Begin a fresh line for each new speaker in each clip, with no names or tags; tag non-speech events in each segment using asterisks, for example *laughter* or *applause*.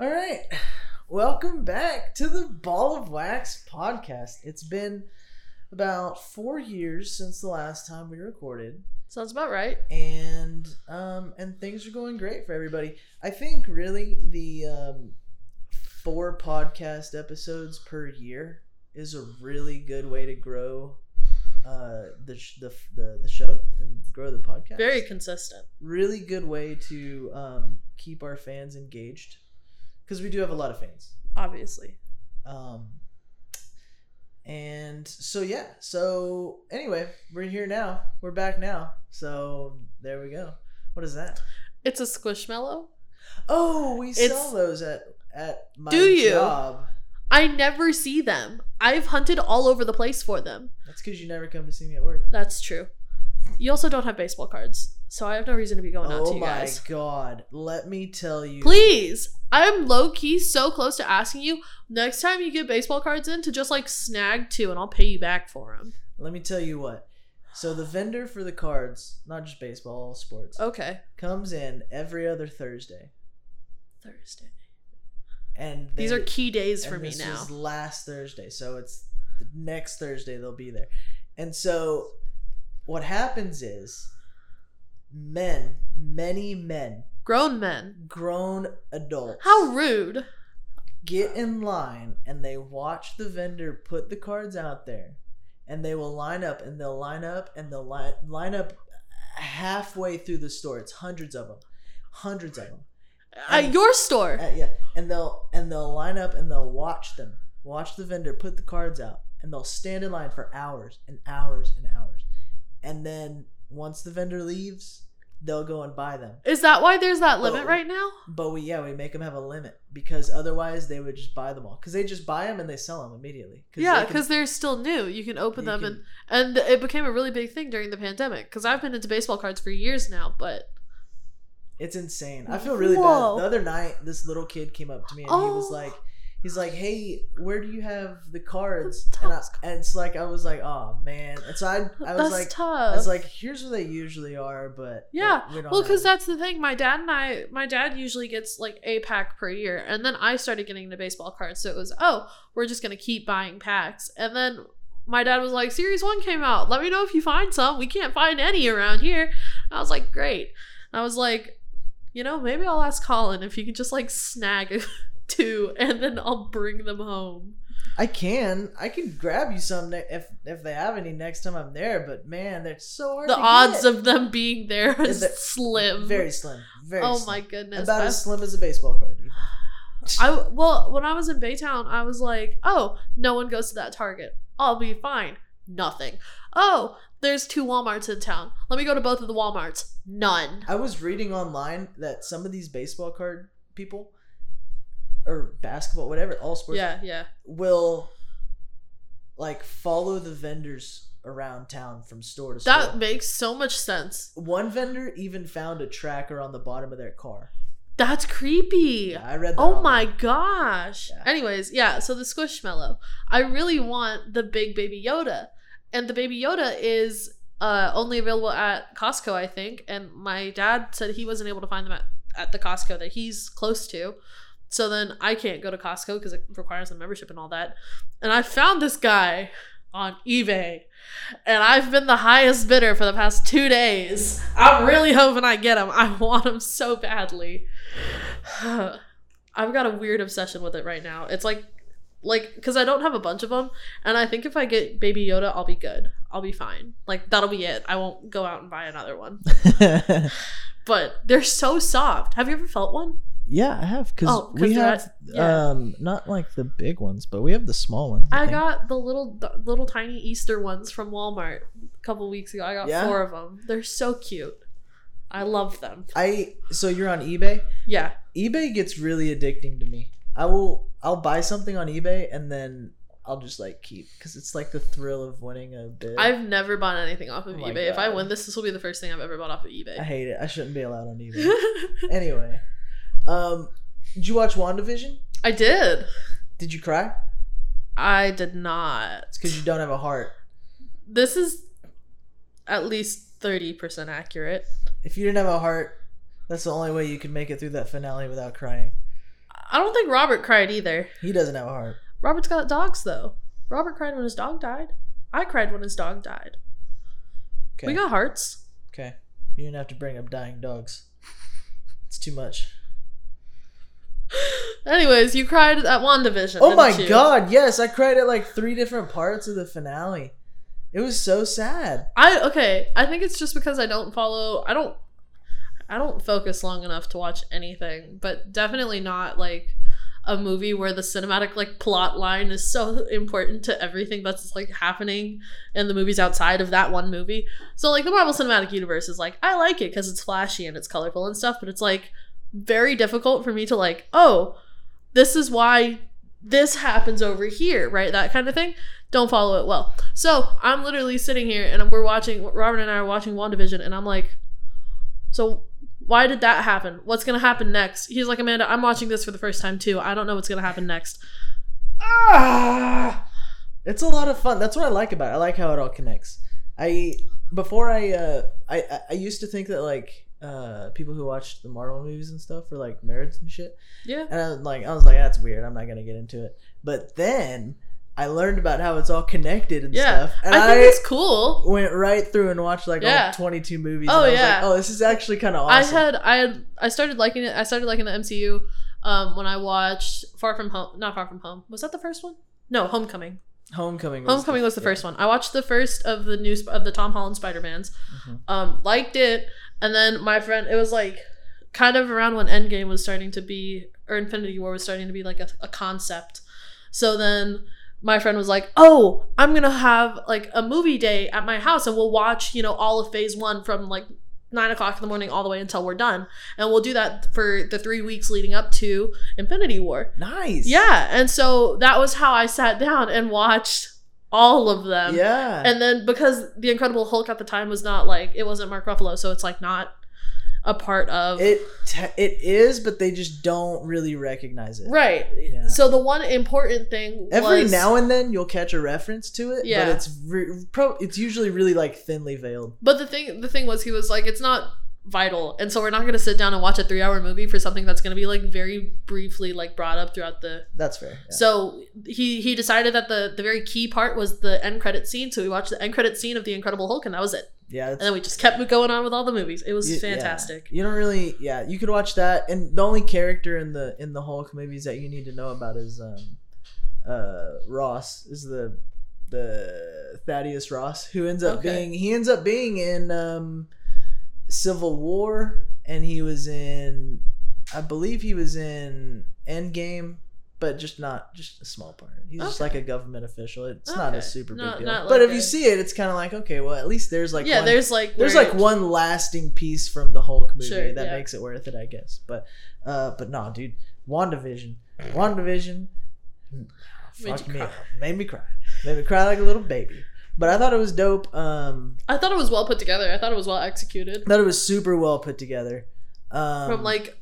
All right. Welcome back to the Ball of Wax podcast. It's been about four years since the last time we recorded.
Sounds about right.
And um and things are going great for everybody. I think really the um four podcast episodes per year is a really good way to grow uh the sh- the the, the show and grow the podcast.
Very consistent.
really good way to um keep our fans engaged because we do have a lot of fans.
Obviously.
Um, and so yeah. So anyway, we're here now. We're back now. So there we go. What is that?
It's a squishmallow.
Oh, we
It's-
sell those at at my
Do you?
job.
I never see them. I've hunted all over the place for them.
That's because you never come to see me at work.
That's true. You also don't have baseball cards, so I have no reason to be going out
oh
to you guys.
Oh my
guys.
god! Let me tell you.
Please, I'm low key so close to asking you next time you get baseball cards in to just like snag two, and I'll pay you back for them.
Let me tell you what. So the vendor for the cards, not just baseball, all sports,
Okay,
comes in every other Thursday,
Thursday.
and
These
they-
are key days for
and
me
this
now.
was last Thursday, so it's the next Thursday they'll be there. And so what happens is men, many men,
Grown men.
grown adults
How rude.
get in line and they watch the vendor put the cards out there and they will line up and they'll line up and they'll line, line up halfway through the store. It's hundreds of them. Hundreds of them.
At your store.
Uh, yeah, and they'll and they'll line up and they'll watch them, watch the vendor put the cards out, and they'll stand in line for hours and hours and hours, and then once the vendor leaves, they'll go and buy them.
Is that why there's that limit
Oh.
right now?
But we yeah we make them have a limit because otherwise they would just buy them all because they just buy them and they sell them immediately.
Yeah, because they're still new. You can open
You
them,
can-
and and it became a really big thing during the pandemic. Because I've been into baseball cards for years now, but
It's insane. I feel really
Whoa.
bad. The other night, this little kid came up to me and he was
Oh.
like, he's like, "Hey, where do you have the cards?" And, I, and it's like I was like, "Oh man!" And so I, I was
that's
like,
tough.
I was like, "Here's where they usually are," but
Yeah,
we don't
well, because that's the thing. My dad and I, my dad usually gets like a pack per year, and then I started getting into baseball cards. So it was, oh, we're just gonna keep buying packs, and then my dad was like, Series One came out. Let me know if you find some. We can't find any around here. And I was like, great. I was like, you know, maybe I'll ask Colin if he can just like snag two, and then I'll bring them home.
I can, I can grab you some ne- if if they have any next time I'm there. But man, they're so hard.
The odds
get.
of them being there is slim.
very slim, very.
oh
slim.
my goodness.
about
That's-
as slim as a baseball card. even.
I well, when I was in Baytown, I was like, "Oh, no one goes to that Target. I'll be fine." Nothing. Oh, there's two WalMarts in town. Let me go to both of the WalMarts. None.
I was reading online that some of these baseball card people or basketball, whatever, all sports,
Yeah, yeah.
will like follow the vendors around town from store to store.
That makes so much sense.
One vendor even found a tracker on the bottom of their car.
That's creepy.
Yeah, I read that.
Oh my gosh.
Yeah.
Anyways, yeah, so the Squishmallow. I really want the big baby Yoda. And the baby Yoda is uh, only available at Costco, I think. And my dad said he wasn't able to find them at, at the Costco that he's close to. So then I can't go to Costco because it requires a membership and all that. And I found this guy on eBay. And I've been the highest bidder for the past two days. I'm really hoping I get him. *laughs* I want him so badly. *sighs* I've got a weird obsession with it right now. It's like, like, because I don't have a bunch of them, and I think if I get Baby Yoda, I'll be good. I'll be fine. Like that'll be it. I won't go out and buy another one. *laughs* But they're so soft. Have you ever felt one?
Yeah, I have because
Oh,
we have
yeah.
um not like the big ones, but we have the small ones.
I
think.
got the little, the little tiny Easter ones from Walmart a couple weeks ago. I got
Yeah?
four of them. They're so cute. I love them.
I so you're on eBay.
Yeah.
eBay gets really addicting to me. I will I'll buy something on eBay and then I'll just like keep because it's like the thrill of winning a bid.
I've never bought anything off of
Oh
eBay. If I win this, this will be the first thing I've ever bought off of eBay.
I hate it. I shouldn't be allowed on eBay. *laughs* anyway, um, did you watch WandaVision?
I did.
Did you cry?
I did not.
It's because you don't have a heart.
This is at least 30% accurate.
If you didn't have a heart, that's the only way you could make it through that finale without crying.
I don't think Robert cried either.
He doesn't have a heart.
Robert's got dogs though. Robert cried when his dog died. I cried when his dog died.
Okay.
We got hearts.
okay. You didn't have to bring up dying dogs. It's too much.
Anyways, you cried at WandaVision.
Oh my
you?
god, yes, I cried at like three different parts of the finale. It was so sad.
I okay. I think it's just because I don't follow. I don't. I don't focus long enough to watch anything, but definitely not like a movie where the cinematic like plot line is so *laughs* important to everything that's like happening in the movies outside of that one movie. So like the Marvel Cinematic Universe is like I like it because it's flashy and it's colorful and stuff, but it's like very difficult for me to like oh this is why this happens over here, right? That kind of thing. Don't follow it well. So I'm literally sitting here and we're watching, Robert and I are watching WandaVision, and I'm like, so why did that happen? What's going to happen next? He's like, Amanda, I'm watching this for the first time too. I don't know what's going to happen next.
Ah, it's a lot of fun. That's what I like about it. I like how it all connects. I before I uh I I- I used to think that like uh people who watch the Marvel movies and stuff were like nerds and shit.
Yeah.
And I was like I was like that's weird. I'm not gonna get into it. But then I learned about how it's all connected and
Yeah.
stuff. And
I think it's cool.
went right through and watched like
Yeah.
all 22 movies.
Oh,
and I was
yeah.
Like, oh, this is actually kind of awesome.
I had, I had, I started liking it. I started liking the MCU um, when I watched Far From Home. Not Far From Home. Was that the first one? No, Homecoming.
Homecoming. Was
Homecoming was the
yeah.
first one. I watched the first of the new of the Tom Holland Spider Mans.
Mhm.
Um, liked it, and then my friend. It was like kind of around when Endgame was starting to be, or Infinity War was starting to be like a, a concept. So then my friend was like, "Oh, I'm gonna have like a movie day at my house, and we'll watch you know all of Phase One from like." Nine o'clock in the morning, all the way until we're done, and we'll do that for the three weeks leading up to Infinity War.
Nice.
Yeah, and so that was how I sat down and watched all of them.
Yeah.
And then because the Incredible Hulk at the time was not like it wasn't Mark Ruffalo, so it's like not a part of
it te- it is, but they just don't really recognize it.
right.
Yeah.
So the one important thing
Every
was,
now and then you'll catch a reference to it,
Yeah.
but it's re- pro- it's usually really like thinly veiled.
but the thing the thing was he was like it's not vital, and so we're not gonna sit down and watch a three hour movie for something that's gonna be like very briefly like brought up throughout the
That's fair. yeah.
So he he decided that the the very key part was the end credit scene. So we watched the end credit scene of the Incredible Hulk, and that was it.
yeah,
And then we just kept going on with all the movies. It was
You- yeah.
fantastic.
You don't really, yeah. You could watch that, and the only character in the in the Hulk movies that you need to know about is um, uh, Ross is the the Thaddeus Ross who ends up
Okay.
being he ends up being in um, Civil War, and he was in, I believe he was in Endgame. But just not just a small part. He's just like a government official. It's not a super
No-
big deal.
not
but
like
if you see it, it's kind of like okay, well at least there's like
yeah,
one,
there's like
there's like one lasting piece from the Hulk movie
Sure,
that
yeah.
makes it worth it, I guess. But uh but no, dude. WandaVision. WandaVision
Made
fuck me.
cry.
Made me cry. Made me cry like a little baby. But I thought it was dope. Um
I thought it was well put together. I thought it was well executed
I thought it was super well put together. Um
from like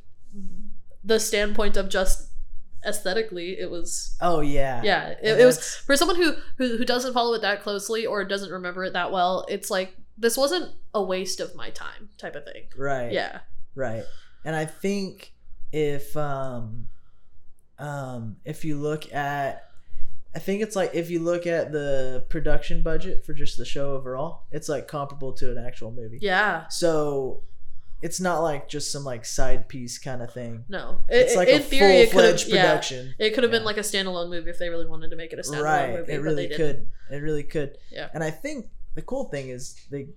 the standpoint of just aesthetically. It was
Oh yeah.
yeah. It, it was for someone who, who who doesn't follow it that closely or doesn't remember it that well. It's like this wasn't a waste of my time type of thing.
right.
Yeah.
Right. And I think if um um if you look at I think it's like if you look at the production budget for just the show overall, it's like comparable to an actual movie.
Yeah.
So it's not like just some like side piece kind of thing.
No. It,
It's like
in
a
theory,
full fledged
yeah.
production.
It could have been like a standalone movie if they really wanted to make it a standalone
right.
movie.
it
but
really could. It really could.
Yeah.
And I think the cool thing is they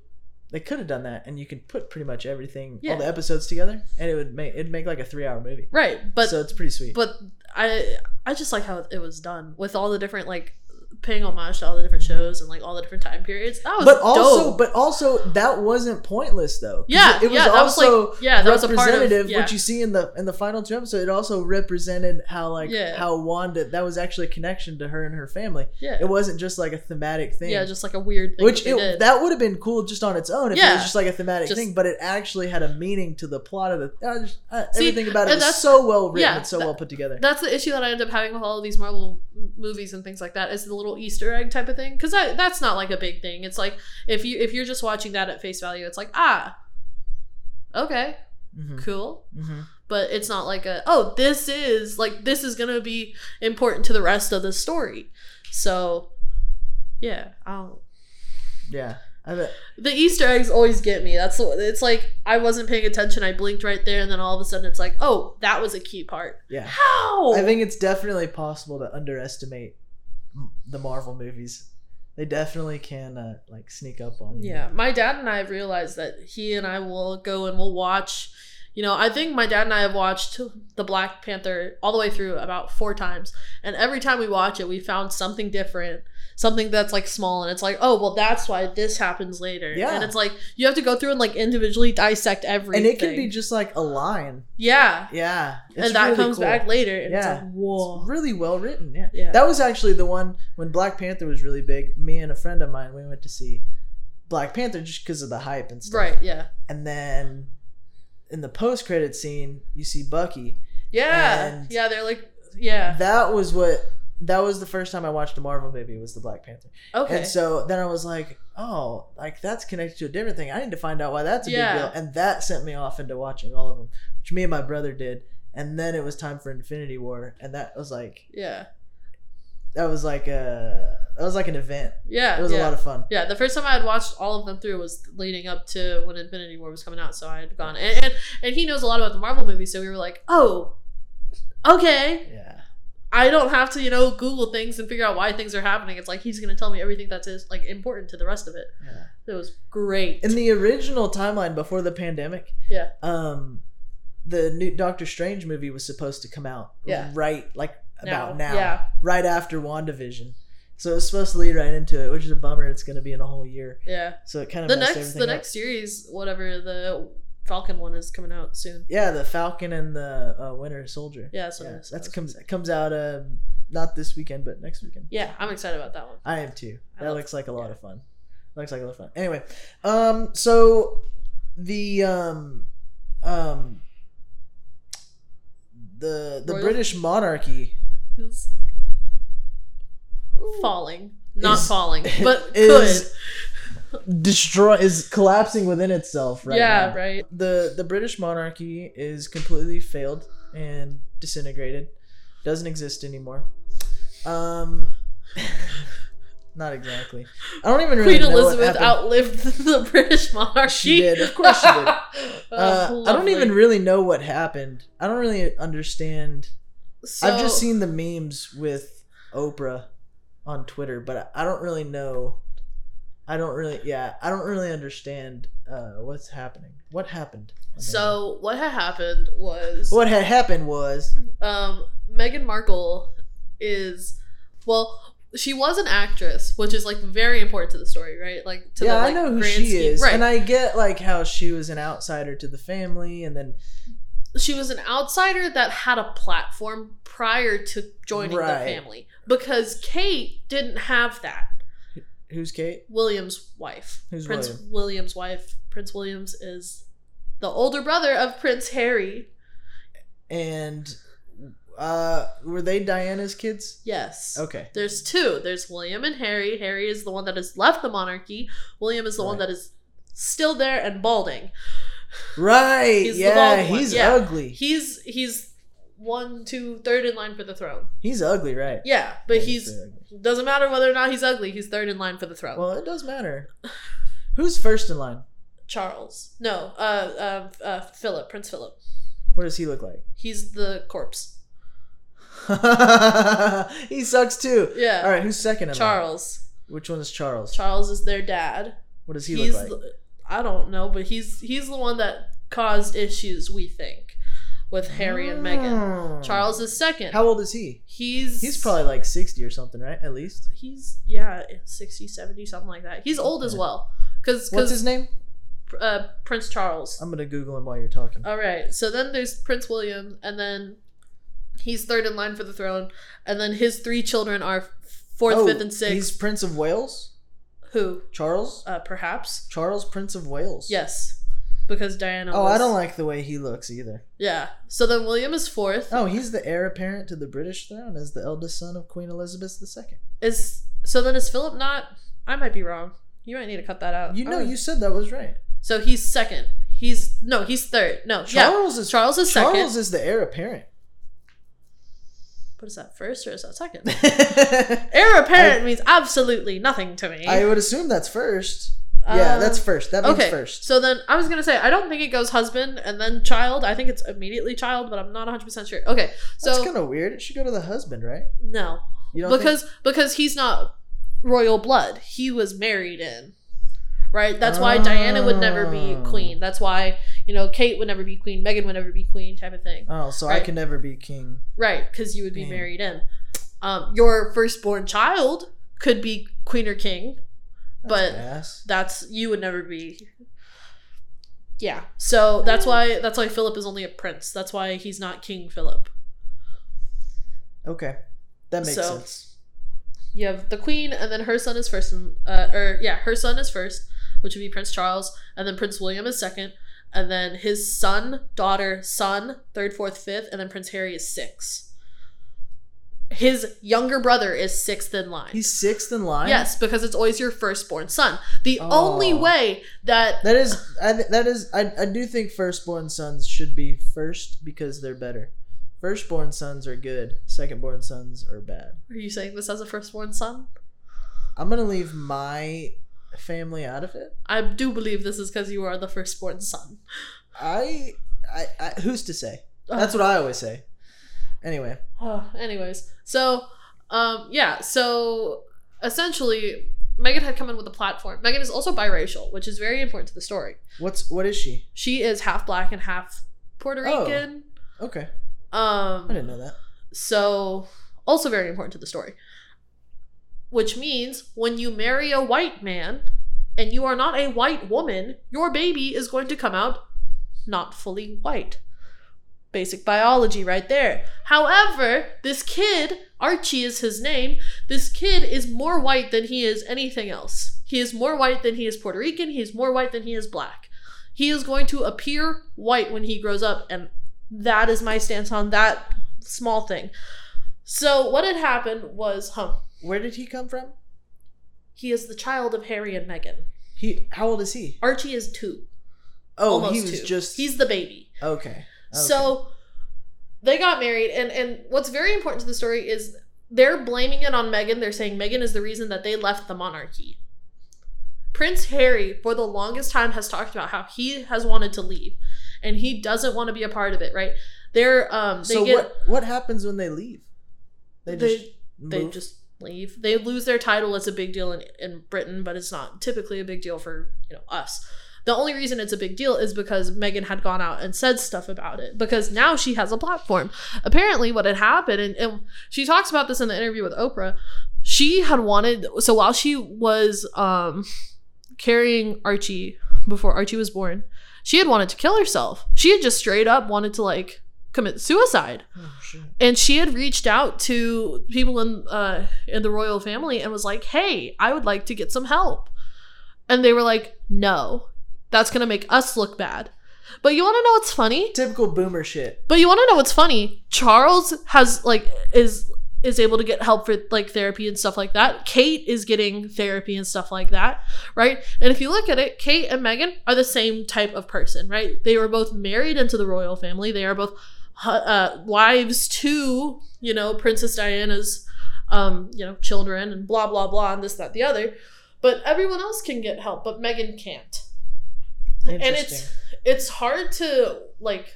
they could have done that and you could put pretty much everything
Yeah.
all the episodes together and it would make it'd make like a 3-hour movie.
Right. But
so it's pretty sweet.
but I I just like how it was done with all the different like paying homage to all the different shows and like all the different time periods. That was
but also
dope.
but also that wasn't pointless though.
yeah,
it, it was
yeah,
also
was like yeah, that was a part of yeah.
what you see in the in the final two episodes it also represented how like
Yeah.
how wanda that was actually a connection to her and her family
yeah,
it wasn't just like a thematic thing
yeah, just like a weird thing.
which
that,
it, that would have been cool just on its own if it was just like a thematic
Just-
thing but it actually had a meaning to the plot of the uh, just, uh,
See,
everything about it
and
was
that's-
so well written
yeah,
and so
that-
well put together
that's the issue that I end up having with all of these Marvel movies and things like that is the little Easter egg type of thing because that that's not like a big thing. It's like if you if you're just watching that at face value, it's like ah, okay,
hmm
cool.
hmm
but it's not like a oh this is like this is gonna be important to the rest of the story. So yeah, I don't.
Yeah. I bet.
The Easter eggs always get me. That's it's like I wasn't paying attention. I blinked right there, and then all of a sudden it's like, oh, that was a key part.
Yeah.
How?
I think it's definitely possible to underestimate the Marvel movies. They definitely can uh, like sneak up on you.
Yeah, my dad and I realized that he and I will go and we'll watch. You know, I think my dad and I have watched the Black Panther all the way through about four times, and every time we watch it, we found something different, something that's like small, and it's like, oh, well, that's why this happens later.
Yeah.
and it's like you have to go through and like individually dissect everything,
And it can be just like a line.
yeah,
Yeah.
and that
really
comes
cool.
back later, and
Yeah.
it's like, whoa,
It's really well written. Yeah.
Yeah.
That was actually the one when Black Panther was really big. Me and a friend of mine, we went to see Black Panther just because of the hype and stuff.
right, yeah,
And then in the post credit scene, you see Bucky.
yeah, yeah. They're like, yeah,
That was what. That was the first time I watched a Marvel movie. Was the Black Panther.
okay,
And so then I was like, oh, like that's connected to a different thing. I need to find out why that's a
Yeah.
big deal. And that sent me off into watching all of them, which me and my brother did. And then it was time for Infinity War, and that was like
yeah,
that was like a that was like an event.
yeah.
It was
yeah.
a lot of fun.
Yeah, the first time I had watched all of them through was leading up to when Infinity War was coming out, so I had gone and and, and he knows a lot about the Marvel movies, so we were like, oh, okay.
Yeah.
I don't have to, you know, Google things and figure out why things are happening. It's like he's gonna tell me everything that's is like important to the rest of it.
Yeah.
It was great.
In the original timeline before the pandemic,
Yeah.
um, the new Doctor Strange movie was supposed to come out
Yeah.
right like about now,
Yeah.
right after WandaVision. So it's supposed to lead right into it, which is a bummer. It's going to be in a whole year,
Yeah.
so it kind of
The next
everything
the
up.
next series, whatever the Falcon one is coming out soon.
Yeah, the Falcon and the uh, Winter Soldier.
Yeah, that's
yeah, that's
That
comes
was-
comes out uh, not this weekend, but next weekend.
Yeah, I'm excited about that one.
I am too.
I
That looks like a lot
yeah.
of fun. Looks like a lot of fun. Anyway, um, so the um, um, the the
Royal-
British monarchy
Who's falling. Not
Is-
falling, *laughs* but
is
could.
destroy is collapsing within itself right
yeah,
now.
right.
the the British monarchy is completely failed and disintegrated. Doesn't exist anymore. Um *laughs* not exactly. I don't even really
Queen
know what
Elizabeth outlived *laughs* the British monarchy.
She did. Of course she did.
Oh,
Uh, I don't even really know what happened. I don't really understand.
So,
I've just seen the memes with Oprah on Twitter, but I don't really know. I don't really, yeah, I don't really understand uh, what's happening. What happened?
So what had happened was
what had happened was
um Meghan Markle is well she was an actress, which is like very important to the story, right? Like to
yeah,
the, like,
I know who she
scheme.
is,
Right.
and I get like how she was an outsider to the family, and then
she was an outsider that had a platform prior to joining
Right.
the family because Kate didn't have that.
who's Kate?
William's wife.
Who's
Prince
William?
William's wife. Prince Williams is the older brother of Prince Harry.
And uh, were they Diana's kids?
Yes.
Okay,
There's two. There's William and Harry. Harry is the one that has left the monarchy. William is the one that is still there and balding.
Right.
He's
yeah, he's
yeah.
ugly.
He's he's one, two, third in line for the throne.
He's ugly, right?
Yeah, but
Yeah,
he's
ugly.
doesn't matter whether or not he's ugly. He's third in line for the throne.
Well, it does matter. *sighs* Who's first in line?
Charles. No, uh, uh, uh, Philip, Prince Philip.
What does he look like?
He's the corpse. *laughs*
he sucks too.
Yeah.
All right, who's second in line?
Charles.
Which one is Charles?
Charles is their dad.
What does he
he's
look like?
I don't know, but he's he's the one that caused issues. We think with Harry and Meghan.
Hmm.
Charles is second.
How old is he?
He's
He's probably like 60 or something, right? At least.
he's yeah 60 70 something like that he's old as well because
What's his name?
uh, prince charles
I'm going to Google him while you're talking.
all right so then there's prince william and then he's third in line for the throne and then his three children are fourth
Oh,
fifth and sixth
He's Prince of Wales?
Who
Charles?
uh, perhaps
Charles, Prince of Wales?
yes because diana
Oh,
was-
I don't like the way he looks either.
yeah so then william is fourth
Oh, he's the heir apparent to the British throne as the eldest son of Queen Elizabeth II.
is so then is philip not i might be wrong you might need to cut that out
You know,
Oh.
you said that was right.
so he's second He's no, he's third. No,
Charles
yeah.
is
Charles is second.
Charles is the heir apparent.
What is that? First or is that second? *laughs* Heir apparent means absolutely nothing to me.
I would assume that's first. yeah,
Uh,
that's first. That means
okay.
first.
So then I was gonna say I don't think it goes husband and then child. I think it's immediately child, but I'm not 100 percent sure. Okay, so
that's kind of weird. It should go to the husband, right?
no,
You don't
because because he's not royal blood. He was married in. Right? That's why Diana would never be
Oh.
queen. That's why, you know, Kate would never be queen, Meghan would never be queen type of thing.
Oh, so I can never be king.
Right, because you would be
Damn.
married in. Um, your firstborn child could be queen or king, But-
ass.
that's you would never be yeah so that's why that's why philip is only a prince that's why he's not king philip
Okay, that makes
So-
sense.
you have the queen and then her son is first and uh, or yeah her son is first which would be prince charles and then prince william is second and then his son daughter son third fourth fifth and then prince harry is six his younger brother is sixth in line
He's sixth in line.
yes because it's always your firstborn son the
Oh.
only way that
That is, I, that is, I, I do think firstborn sons should be first because they're better. Firstborn sons are good. Secondborn sons are bad.
Are you saying this as a firstborn son?
I'm gonna leave my family out of it.
I do believe this is because you are the firstborn son.
I, I, I, who's to say? That's what I always say. Anyway,
Uh, anyways, so um, yeah, so essentially, Meghan had come in with a platform. Meghan is also biracial, which is very important to the story.
what's what is she?
She is half black and half Puerto
Oh.
Rican.
Okay,
Um,
I didn't know that.
So, also very important to the story. Which means when you marry a white man and you are not a white woman, your baby is going to come out not fully white. Basic biology right there. However, this kid, Archie is his name, this kid is more white than he is anything else. He is more white than he is Puerto Rican, he is more white than he is black. He is going to appear white when he grows up, and that is my stance on that small thing. So what had happened was, huh?
Where did he come from?
He is the child of Harry and Meghan.
He, how old is he?
Archie is two.
Oh,
almost
he was
two.
just
he's the baby.
okay. okay.
So they got married, and and what's very important to the story is they're blaming it on Meghan. They're saying Meghan is the reason that they left the monarchy. Prince Harry, for the longest time, has talked about how he has wanted to leave, and he doesn't want to be a part of it. Right? They're um they
so
get
what what happens when they leave? They
They-
just
they
move?
just leave. They lose their title. It's a big deal in, in Britain, but it's not typically a big deal for you know us. The only reason it's a big deal is because Meghan had gone out and said stuff about it because now she has a platform. Apparently, what had happened, and, and she talks about this in the interview with Oprah, she had wanted, so while she was um, carrying Archie before Archie was born, she had wanted to kill herself. She had just straight up wanted to like commit suicide.
Oh,
and she had reached out to people in uh in the royal family and was like hey i would like to get some help. And they were like no that's gonna make us look bad. But you want to know what's funny?
Typical boomer shit.
but you want to know what's funny? Charles has like is is able to get help for like therapy and stuff like that. Kate is getting therapy and stuff like that right? And if you look at it kate and Meghan are the same type of person right? They were both married into the royal family. They are both uh, wives to you know princess diana's um you know children and blah blah blah and this that the other. But everyone else can get help but Meghan can't. And it's it's hard to like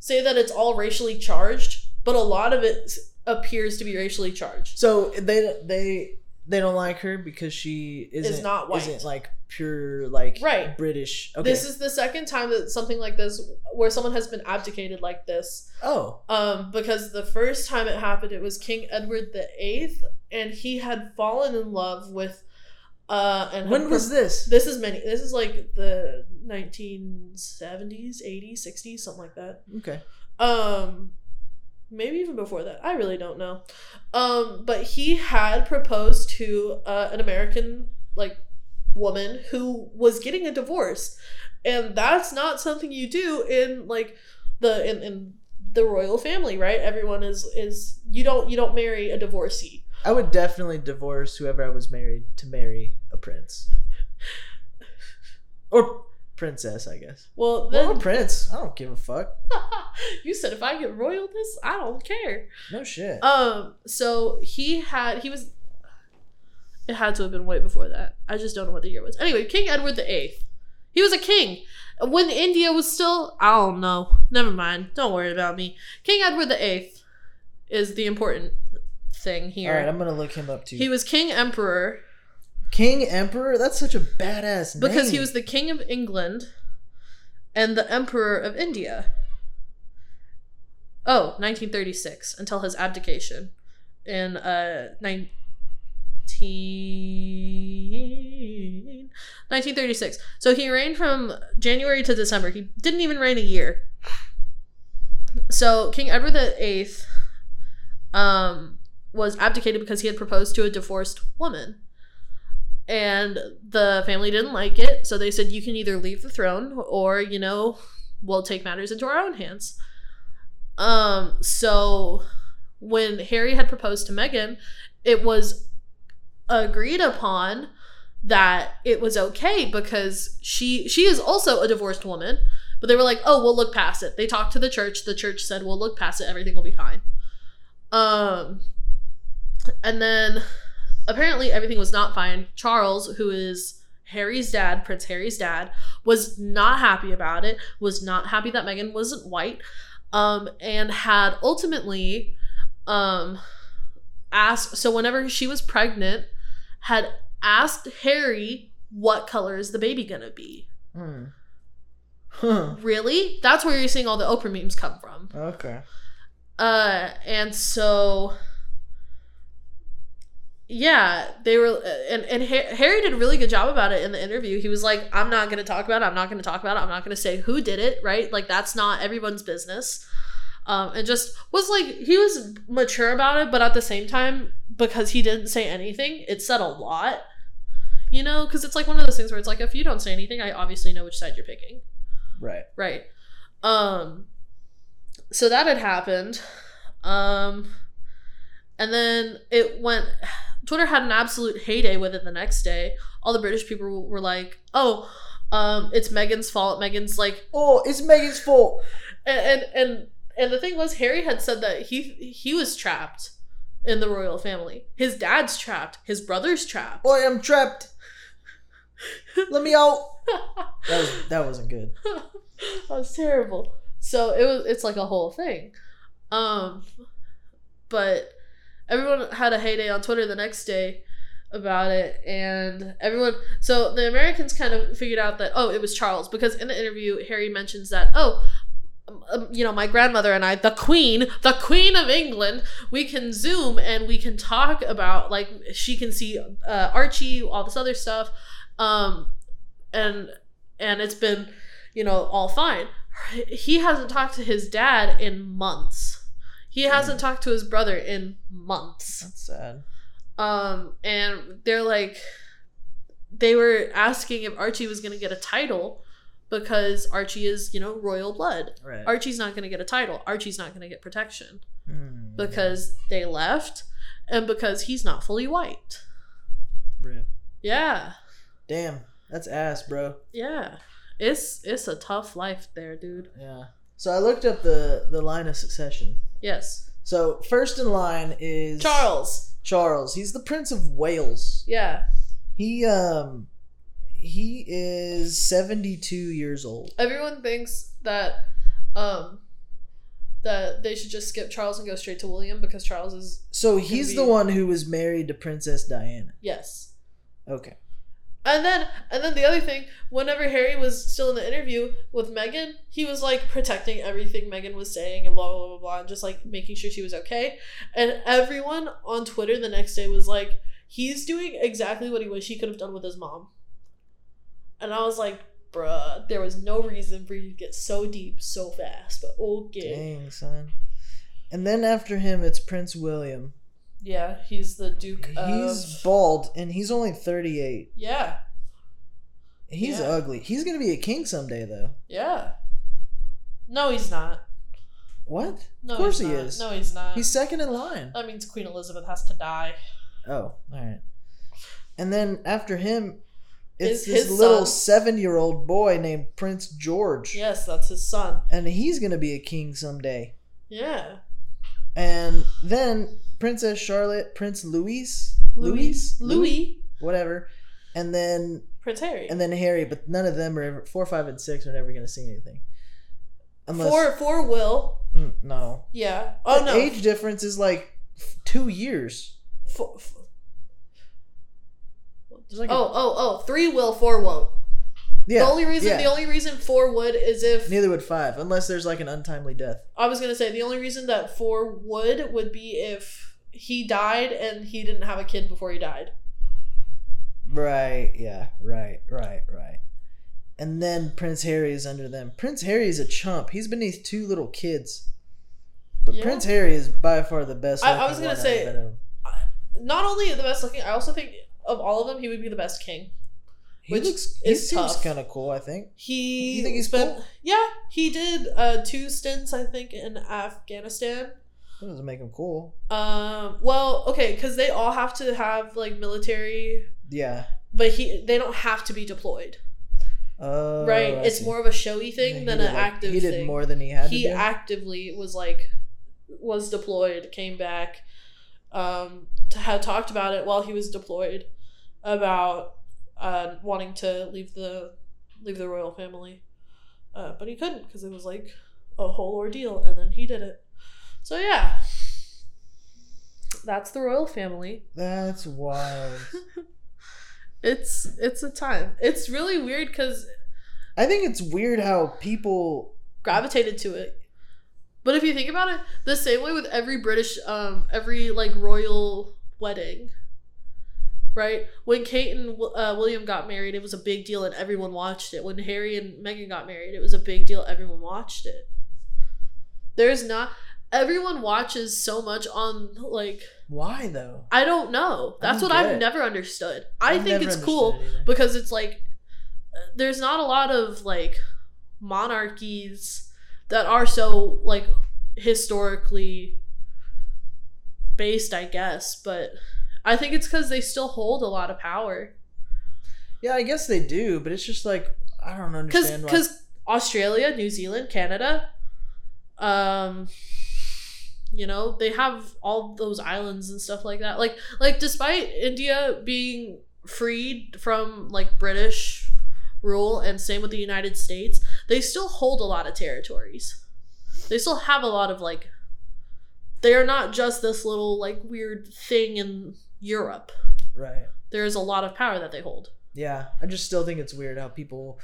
say that it's all racially charged but a lot of it appears to be racially charged.
So they they they don't like her because she isn't is
not white.
Isn't like pure like
Right.
British. Okay.
this is the second time that something like this where someone has been abdicated like this
oh
um because the first time it happened it was king edward the eighth and he had fallen in love with uh and
when was
pro-
this?
this is many this is like the 1970s 80s 60s something like that
Okay.
um maybe even before that. I really don't know. Um but he had proposed to uh, an american like woman who was getting a divorce. And that's not something you do in like the in, in the royal family right? Everyone is is you don't you don't marry a divorcee.
I would definitely divorce whoever I was married to marry a prince. Or princess, I guess.
Well,
Well,
then
prince. I don't give a fuck. *laughs*
you said if I get royal this, I don't care.
No shit.
Um, so he had he was it had to have been way before that. I just don't know what the year was. Anyway, King Edward the Eighth. He was a king. When India was still I don't know. Never mind. Don't worry about me. King Edward the Eighth is the important thing here.
All right, I'm gonna look him up too.
he was king emperor
King Emperor. That's such a badass name.
because he was the king of England and the emperor of India. Oh, 1936 until his abdication in uh 19 1936. So he reigned from January to December. He didn't even reign a year. So King Edward the Eighth um was abdicated because he had proposed to a divorced woman and the family didn't like it so they said you can either leave the throne or you know we'll take matters into our own hands. Um so when harry had proposed to meghan it was agreed upon that it was okay because she she is also a divorced woman but they were like oh we'll look past it. They talked to the church. The church said we'll look past it. Everything will be fine. Um and then apparently everything was not fine. Charles, who is Harry's dad, Prince Harry's dad, was not happy about it, was not happy that Meghan wasn't white, um, and had ultimately um, asked, so whenever she was pregnant, had asked Harry, what color is the baby gonna be?
Hmm. Huh.
Really? That's where you're seeing all the Oprah memes come from.
Okay.
Uh, and so yeah, they were, and and Harry did a really good job about it in the interview. He was like, "I'm not going to talk about it. I'm not going to talk about it. I'm not going to say who did it. Right? Like that's not everyone's business." Um, and just was like he was mature about it, but at the same time, because he didn't say anything, it said a lot. You know, because it's like one of those things where it's like if you don't say anything, I obviously know which side you're picking.
Right.
Right. Um so that had happened. Um and then it went Twitter had an absolute heyday with it the next day. All the British people were like, "Oh, um it's Meghan's fault. Meghan's like
Oh, it's Meghan's fault.
and and and, and the thing was Harry had said that he he was trapped in the royal family. His dad's trapped. His brother's trapped.
Boy, I'm trapped. Let me out. *laughs* That was that wasn't good. *laughs*
that was terrible. So it was it's like a whole thing. Um but everyone had a heyday on Twitter the next day about it and everyone so the Americans kind of figured out that oh it was Charles because in the interview Harry mentions that oh um, you know my grandmother and I the queen the queen of England we can zoom and we can talk about like she can see uh, Archie all this other stuff um and and it's been you know all fine. He hasn't talked to his dad in months he hasn't talked to his brother in months
That's sad.
um and they're like they were asking if archie was going to get a title because archie is you know royal blood
Right.
archie's not going to get a title archie's not going to get protection
Hmm.
because they left and because he's not fully white
Rip.
yeah
Damn, that's ass, bro.
yeah it's it's a tough life there dude
Yeah. So I looked up the the line of succession.
Yes
So first in line is
charles
Charles. He's the Prince of Wales.
yeah
He um he is 72 years old.
everyone thinks that um that they should just skip charles and go straight to william because charles is
So he's
be-
the one who was married to Princess Diana.
yes
Okay.
And then and then the other thing, whenever Harry was still in the interview with Meghan, he was like protecting everything Meghan was saying and blah blah blah blah and just like making sure she was okay. And everyone on Twitter the next day was like, he's doing exactly what he wish he could have done with his mom. And I was like, bruh, there was no reason for you to get so deep so fast. But oh, okay.
Dang, son. And then after him it's Prince William.
Yeah, he's the Duke
He's
of He's
bald and he's only 38.
Yeah.
He's
Yeah.
ugly. He's going to be a king someday though.
Yeah. No, he's not.
What?
No,
of course
he's
he
not.
is.
No, he's not.
He's second in line.
That means Queen Elizabeth has to die.
Oh, all right. And then after him, It's
Is
this
his
little seven-year-old boy named Prince George,
Yes, that's his son.
and he's gonna be a king someday.
Yeah.
And then Princess Charlotte, Prince Louis, Louis,
Louis.
whatever, and then
Prince Harry.
and then Harry. But none of them are ever four, five, and six are never gonna see anything. Unless
four four will.
Mm, no,
Yeah. Oh
The
no.
age difference is like two years.
Four, f-
There's like a-
oh oh oh. Three will, four won't.
yeah.
the only reason
yeah.
the only reason four would is if
Neither would five, unless there's like an untimely death.
I was gonna say the only reason that four would would be if he died and he didn't have a kid before he died.
Right. Yeah. Right. Right. Right. And then Prince Harry is under them. Prince Harry is a chump. He's beneath two little kids. But
Yeah.
Prince Harry is by far the best.
I- I was gonna say-
out of them.
Not only the best looking, I also think of all of them, he would be the best king.
he
which
looks. He
is
seems kind of cool. I think.
He
You think he's
spent-
cool?
Yeah, he did uh, two stints, I think, in Afghanistan.
That doesn't make him cool.
Um, well, okay, because they all have to have like military,
Yeah.
but he they don't have to be deployed,
Uh,
right?
I
it's
see.
more of a showy thing
he
than an
like-
active.
He did
thing.
more than he had
He actively was like was deployed, came back, um, to had talked about it while he was deployed about uh wanting to leave the leave the royal family, uh, but he couldn't because it was like a whole ordeal, and then he did it. So yeah, that's the royal family.
That's wild. *laughs*
It's it's a time. It's really weird because
I think it's weird how people.
gravitated to it. But if you think about it, the same way with every British, um, every like royal wedding, right? When Kate and uh, William got married, it was a big deal and everyone watched it. When Harry and Meghan got married, it was a big deal. Everyone watched it. There's not everyone watches so much on like
Why though?
I don't know. That's
don't
what I've
it.
never understood. I
I've
think it's cool
it
because it's like there's not a lot of like monarchies that are so like historically based i guess but i think it's because they still hold a lot of power
Yeah, I guess they do, but it's just like I don't
because
understand why.
because australia new zealand canada um you know they have all those islands and stuff like that. Like like despite india being freed from like british rule and same with the united states they still hold a lot of territories. They still have a lot of like they are not just this little like weird thing in europe.
Right.
there is a lot of power that they hold.
Yeah, I just still think it's weird how people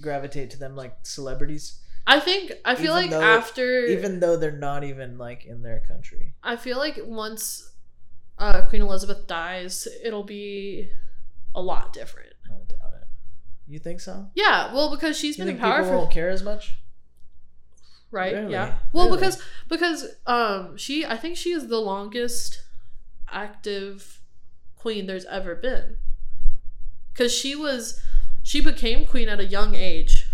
gravitate to them like celebrities,
i think i feel
Even
like
though-
after
even though they're not even like in their country.
I feel like once uh, Queen Elizabeth dies, it'll be a lot different.
I don't doubt it. You think so?
Yeah, well, because she's
You
been in power
people
for
won't care as much?
right.
Really?
Yeah. Well,
Really?
because because um she I think she is the longest active queen there's ever been. Because she was she became queen at a young age,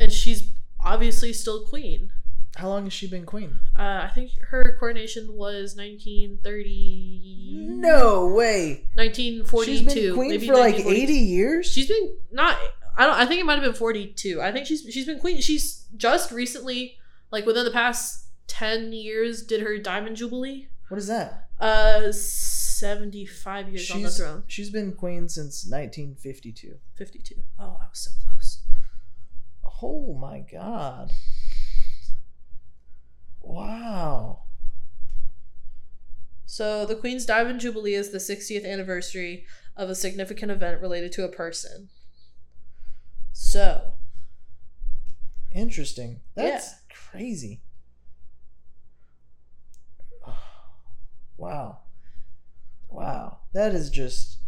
and she's obviously still queen.
How long has she been queen?
Uh, I think her coronation was 1930.
No way.
1942.
She's been queen
maybe
for like eighty years.
She's been not. I don't. I think it might have been 42. I think she's she's been queen. She's just recently, like within the past 10 years, did her diamond jubilee.
what is that?
Uh, 75 years on the throne.
she's been queen since 1952.
52. Oh, I was so close.
Oh my god. Wow.
So the Queen's Diamond Jubilee is the 60th anniversary of a significant event related to a person. So
Interesting. That's
Yeah.
crazy. *sighs* Wow. Wow. That is just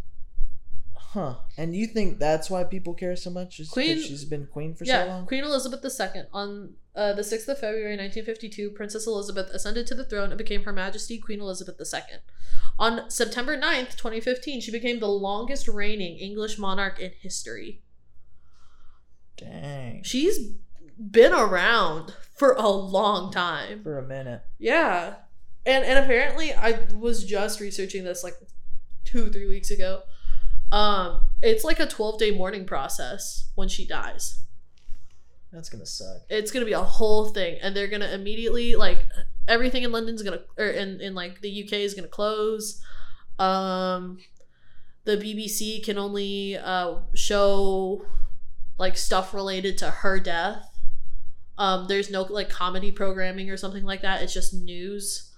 huh. And you think that's why people care so much? Is
Queen-
she's been queen for
yeah,
so long?
Queen Elizabeth II. On uh, the 6th of February 1952, Princess Elizabeth ascended to the throne and became Her Majesty Queen Elizabeth II. On September 9th, 2015, she became the longest reigning English monarch in history.
Dang.
She's been around for a long time.
For a minute.
Yeah. And and apparently I was just researching this like two, three weeks ago. Um, it's like a 12 day mourning process when she dies.
That's gonna suck.
It's gonna be a whole thing, and they're gonna immediately like everything in London's gonna or in in like the UK is gonna close. Um, the BBC can only uh show like stuff related to her death. Um, there's no like comedy programming or something like that. It's just news.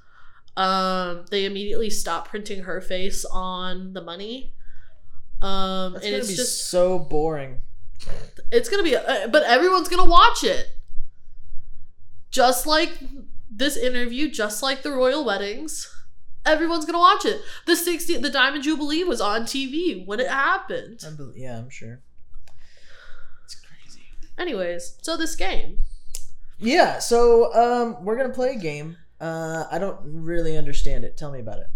Um, they immediately stop printing her face on the money. Um,
That's
and
gonna
it's
be
just
so boring.
it's gonna be, uh, but everyone's gonna watch it. Just like this interview, just like the royal weddings, everyone's gonna watch it. The 60, the Diamond Jubilee was on TV when it happened.
I bel yeah, I'm sure. It's crazy.
Anyways, so this game.
Yeah, so um, we're gonna play a game. Uh, I don't really understand it. Tell me about it.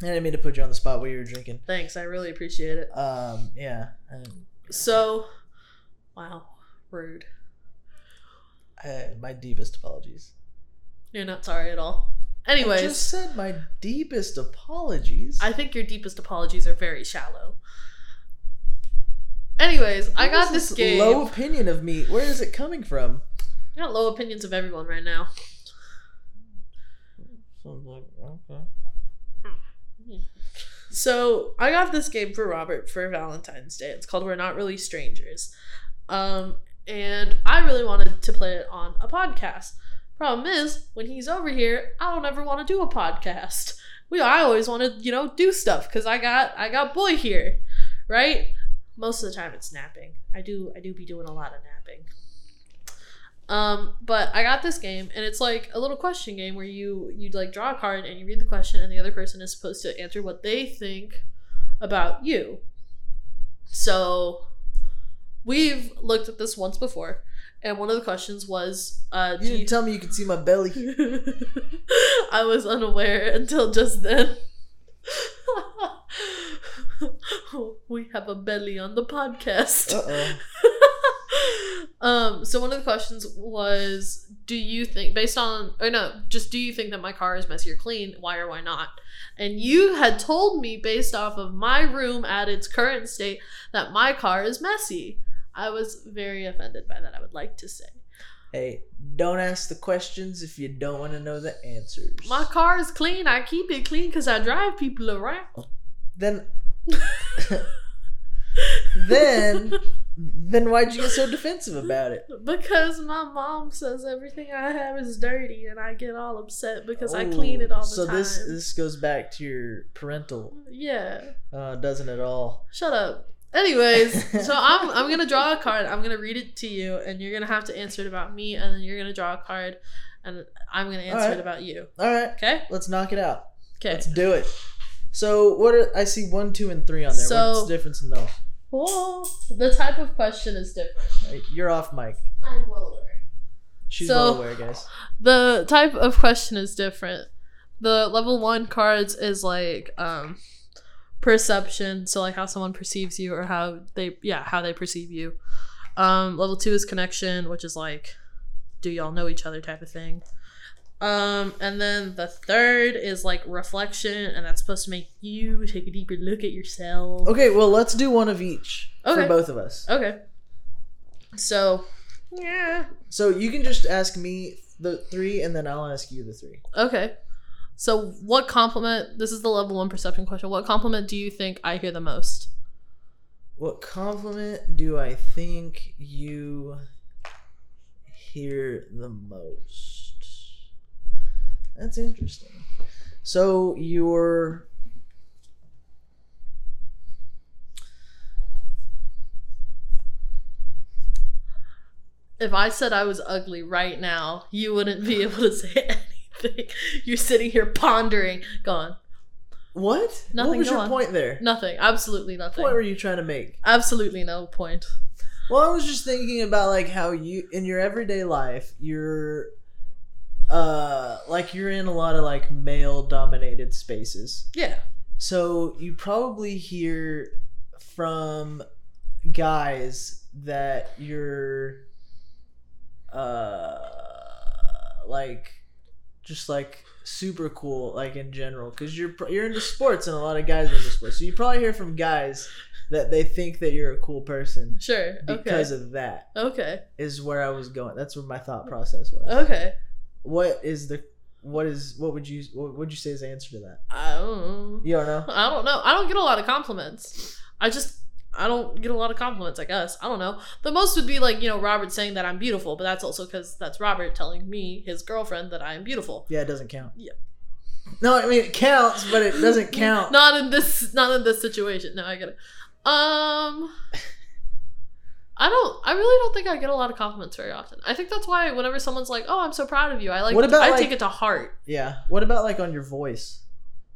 I didn't mean to put you on the spot while you were drinking.
Thanks, I really appreciate it.
Um, yeah,
So, wow, rude.
uh, my deepest apologies.
You're not sorry at all.
I
Anyways,
just said my deepest apologies.
I think your deepest apologies are very shallow. Anyways, I got
is
this game.
low opinion of me. Where is it coming from?
I got low opinions of everyone right now.
Sounds like okay.
So I got this game for Robert for Valentine's Day. It's called We're Not Really Strangers. Um, and I really wanted to play it on a podcast. Problem is, when he's over here, I don't ever want to do a podcast. We I always want to, you know, do stuff because I got I got boy here, right? Most of the time it's napping. I do I do be doing a lot of napping. Um, but I got this game, and it's like a little question game where you you like draw a card and you read the question, and the other person is supposed to answer what they think about you. So we've looked at this once before, and one of the questions was, uh,
You didn't
you-
tell me you could see my belly. *laughs*
I was unaware until just then. *laughs* we have a belly on the podcast. *laughs*
Oh.
um, so one of the questions was, do you think, based on, or no, just do you think that my car is messy or clean? Why or why not? And you had told me, based off of my room at its current state, that my car is messy. I was very offended by that, I would like to say.
Hey, don't ask the questions if you don't want to know the answers.
My car is clean. I keep it clean because I drive people around.
Then, *laughs* then, then why'd you get so defensive about it?
Because my mom says everything I have is dirty, and I get all upset because I clean it all the
so
time.
So this this goes back to your parental,
yeah,
uh, doesn't it all?
shut up. Anyways, *laughs* so I'm I'm gonna draw a card. I'm gonna read it to you, and you're gonna have to answer it about me, and then you're gonna draw a card, and I'm gonna answer
Alright.
it about you.
All right,
Okay.
let's knock it out.
Okay.
Let's do it. So what are I see one, two, and three on there.
So-
What's the difference in those?
Oh, the type of question is different.
Hey, You're off mic.
I'm well aware.
She's
So-
well aware, guys.
the type of question is different. The level one cards is like um perception, so like how someone perceives you or how they yeah, how they perceive you. Um level two is connection, which is like do y'all know each other type of thing. Um and then the third is like reflection and that's supposed to make you take a deeper look at yourself.
Okay, well let's do one of each
Okay.
for both of us.
Okay. So yeah.
So you can just ask me the three, and then I'll ask you the three.
Okay. So, what compliment? This is the level one perception question. What compliment do you think I hear the most?
What compliment do I think you hear the most? That's interesting. So you're
If I said I was ugly right now, you wouldn't be able to say *laughs* anything. You're sitting here pondering. Gone.
what?
Nothing,
what was your
on.
point there?
Nothing. Absolutely
What
nothing.
point were you trying to make?
Absolutely no point.
Well, I was just thinking about like how you in your everyday life, you're uh like you're in a lot of like male dominated spaces.
Yeah.
So you probably hear from guys that you're uh like just like super cool, like in general, because you're you're into sports and a lot of guys are into sports. So you probably hear from guys that they think that you're a cool person
Sure. Okay.
Because
okay.
of that.
okay.
Is where I was going. That's where my thought process was.
Okay.
What is the what is what would you what would you say is the answer to that?
I don't know.
You don't know.
I don't know. I don't get a lot of compliments. I just I don't get a lot of compliments. I guess I don't know. The most would be like you know Robert saying that I'm beautiful, but that's also because that's Robert telling me his girlfriend that I am beautiful.
Yeah, it doesn't count.
Yeah.
No, I mean it counts, but it doesn't *laughs* count.
Not in this. Not in this situation. No, I get it. Um. I don't. I really don't think I get a lot of compliments very often. I think that's why whenever someone's like, "Oh, I'm so proud of you," I like.
What about,
I
like-
take it to heart.
Yeah. What about like on your voice?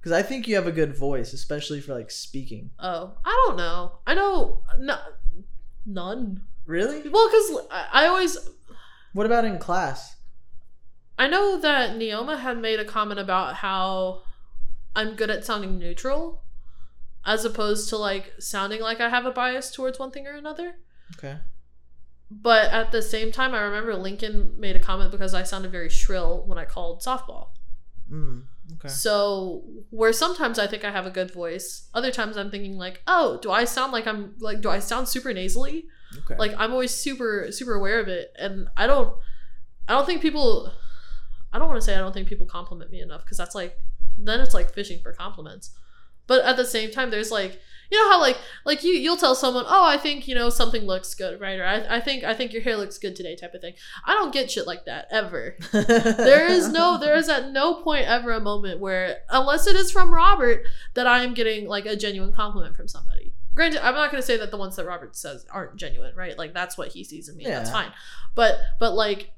Because I think you have a good voice, especially for like speaking.
Oh, I don't know. I know. No, none.
Really?
Well, because I, I always
What about in class?
I know that Neoma had made a comment about how I'm good at sounding neutral as opposed to like sounding like I have a bias towards one thing or another.
Okay.
But at the same time, I remember Lincoln made a comment because I sounded very shrill when I called softball.
Mm, okay.
So, where sometimes I think I have a good voice, other times I'm thinking like, "Oh, do I sound like I'm like do I sound super nasally?"
Okay.
like i'm always super super aware of it and i don't i don't think people i don't want to say i don't think people compliment me enough because that's like then it's like fishing for compliments but at the same time there's like you know how like like you you'll tell someone oh i think you know something looks good right? Or i, I think i think your hair looks good today type of thing. I don't get shit like that ever. *laughs* There is no there is at no point ever a moment where unless it is from robert that i am getting like a genuine compliment from somebody. Granted i'm not going to say that the ones that robert says aren't genuine right? Like that's what he sees in me that's fine. But but like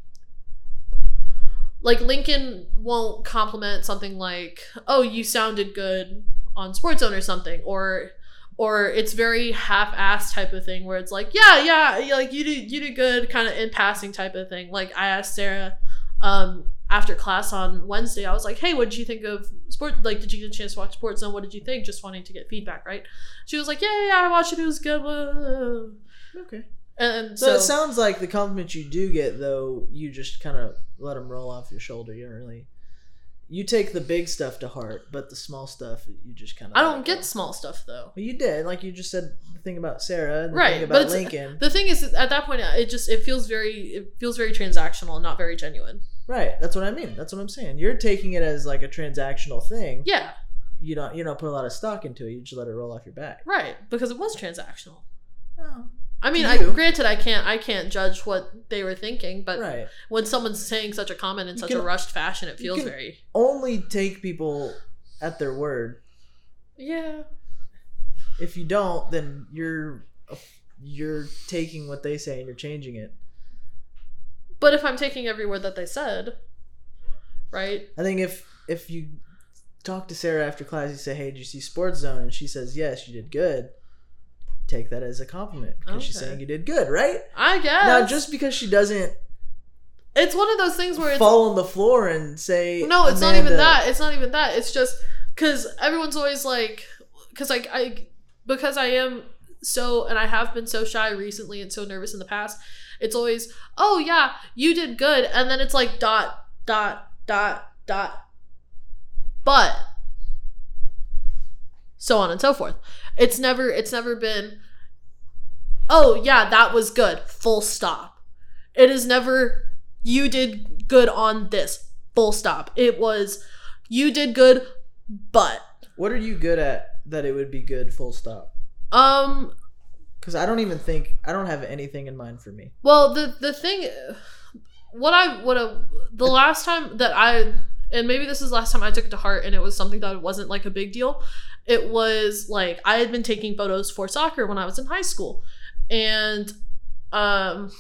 like lincoln won't compliment something like oh you sounded good on sports zone or something or or it's very half-assed type of thing where it's like yeah yeah like you did you did good kind of in passing type of thing like i asked sarah um after class on wednesday i was like hey what did you think of sport like did you get a chance to watch sports zone what did you think just wanting to get feedback right she was like yeah yeah, yeah i watched it it was good blah."
okay.
and
So,
so,
it sounds like the compliments you do get, though, you just kind of let them roll off your shoulder. You don't really. You take the big stuff to heart, but the small stuff you just kind of.
i don't get small stuff though
Well, you did, like you just said the thing about Sarah, and the
Right,
thing about
it's- uh,
Lincoln.
the thing is at that point it just it feels very it feels very transactional and not very genuine
Right, that's what I mean. That's what I'm saying. You're taking it as like a transactional thing.
yeah
You don't you don't put a lot of stock into it. You just let it roll off your back.
right because it was transactional
Oh,
I mean, I granted I can't I can't judge what they were thinking, but
right.
when someone's saying such a comment in
You
such
can-
a rushed fashion, it feels very
Only take people at their word.
yeah.
If you don't, then you're you're taking what they say and you're changing it.
But if I'm taking every word that they said, right?
I think if if you talk to Sarah after class, you say, "Hey, did you see Sports Zone?" and she says, "Yes, you did good." Take that as a compliment because she's saying you did good, right?
I guess
Now, just because she doesn't
it's one of those things where it's
fall on the floor and say,
no, it's not even that. It's not even that. It's just because everyone's always like, because like I because I am so and I have been so shy recently and so nervous in the past. It's always, oh yeah, you did good, and then it's like dot dot dot dot, but so on and so forth. It's never it's never been, oh yeah, that was good. Full stop. It is never you did good on this. Full stop. It was you did good, but
What are you good at that it would be good? Full stop.
um
Because I don't even think I don't have anything in mind for me.
Well, the the thing, what I what a the last time that I and maybe this is last time I took it to heart, and it was something that wasn't like a big deal. It was like I had been taking photos for soccer when I was in high school, and um,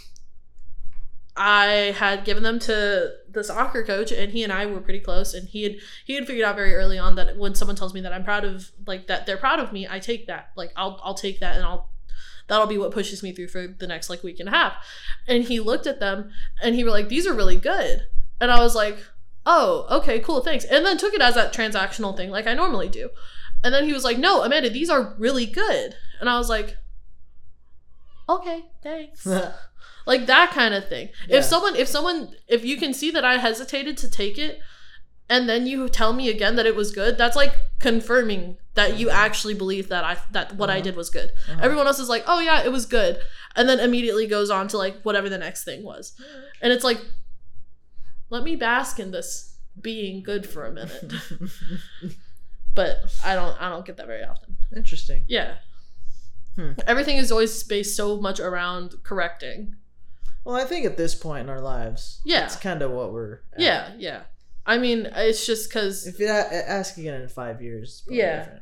I had given them to the soccer coach, and he and I were pretty close, and he had he had figured out very early on that when someone tells me that I'm proud of like that they're proud of me, I take that like I'll I'll take that and I'll that'll be what pushes me through for the next like week and a half. And he looked at them and he were like, these are really good. And I was like, oh, okay, cool, thanks. And then took it as that transactional thing like I normally do. And then he was like, no, Amanda, these are really good. And I was like, okay, thanks. *laughs* like that kind of thing.
Yeah.
If someone, if someone, if you can see that I hesitated to take it, and then you tell me again that it was good, that's like confirming that you actually believe that I that what I
Uh-huh.
did was good.
Uh-huh.
Everyone else is like, "Oh yeah, it was good." And then immediately goes on to like whatever the next thing was. And it's like let me bask in this being good for a minute. *laughs* but I don't I don't get that very often.
Interesting.
Yeah.
Hmm.
Everything is always based so much around correcting.
Well, I think at this point in our lives,
Yeah.
it's kind of what we're. at.
Yeah, yeah. I mean, it's just because
If you ask again in five years,
Yeah.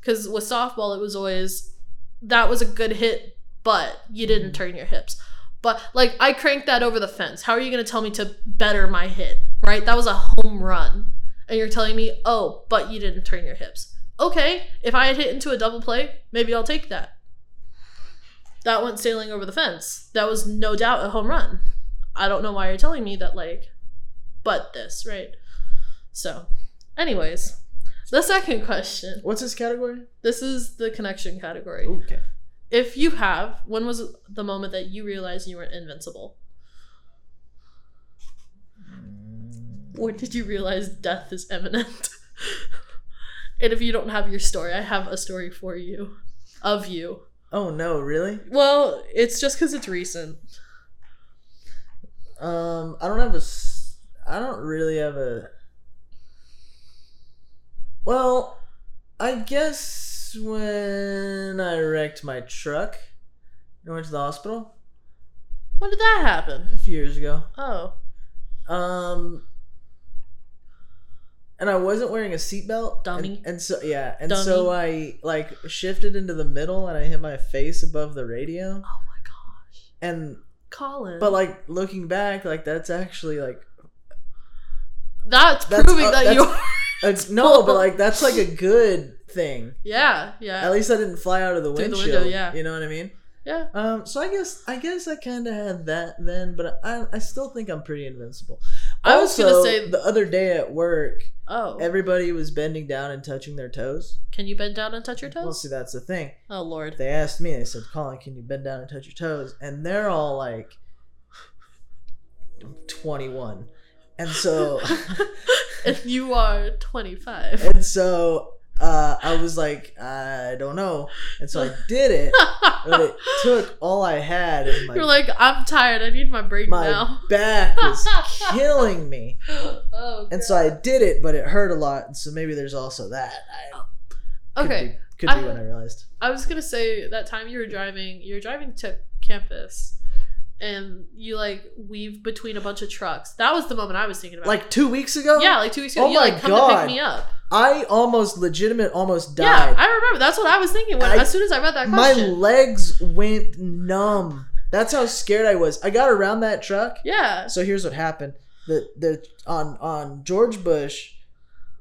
because with softball it was always that was a good hit, but you didn't
Mhm.
turn your hips. But like I cranked that over the fence. How are you gonna tell me to better my hit? Right? That was a home run. And you're telling me, oh, but you didn't turn your hips. Okay, if I had hit into a double play, maybe I'll take that. That went sailing over the fence. That was no doubt a home run. I don't know why you're telling me that like but this, right? So, anyways, the second question.
What's this category?
This is the connection category.
Okay.
If you have, when was the moment that you realized you weren't invincible? When did you realize death is imminent? *laughs* and if you don't have your story, I have a story for you. Of you.
Oh no, really?
Well, it's just because it's recent.
Um, I don't have a I don't really have a. Well, I guess when I wrecked my truck, and went to the hospital
When did that happen?
a few years ago.
Oh.
Um, and I wasn't wearing a seatbelt.
Dummy.
And, and so yeah, and so I like shifted into the middle, and I hit my face above the radio.
Oh my gosh.
And
Colin.
but like looking back, like that's actually like
that's,
that's,
proving
uh,
that you're. *laughs*
No, but like that's like a good thing.
yeah, yeah.
At least I didn't fly out of the
Through the window, yeah.
You know what I mean?
yeah.
Um. So I guess I guess I kind of had that then, but I I still think I'm pretty invincible.
I was gonna say-
the other day at work,
Oh.
everybody was bending down and touching their toes.
Can you bend down and touch your toes?
Well, see, that's the thing.
oh lord.
They asked me. They said, "Colin, can you bend down and touch your toes?" And they're all like, 21, and so. *laughs*
if you are 25.
And so uh, I was like, I don't know. And so I did it, but it *laughs* took all I had, and my,
You're like, I'm tired. I need my break
my
now.
back *laughs* is killing me.
oh,
And so I did it, but it hurt a lot. And so maybe there's also that. I, could
okay.
be, could be
I-
when I realized.
I was gonna say that time you were driving, you were driving to campus, and you like weave between a bunch of trucks. That was the moment I was thinking about.
Like two weeks ago,
yeah, like two weeks ago,
Oh
you like
my
come to
God.
pick me up.
I almost legitimate almost died. Yeah.
I remember. That's what I was thinking when
I-
as soon as I read that question.
my legs went numb. That's how scared I was. I got around that truck.
yeah.
So here's what happened. The the on on George Bush,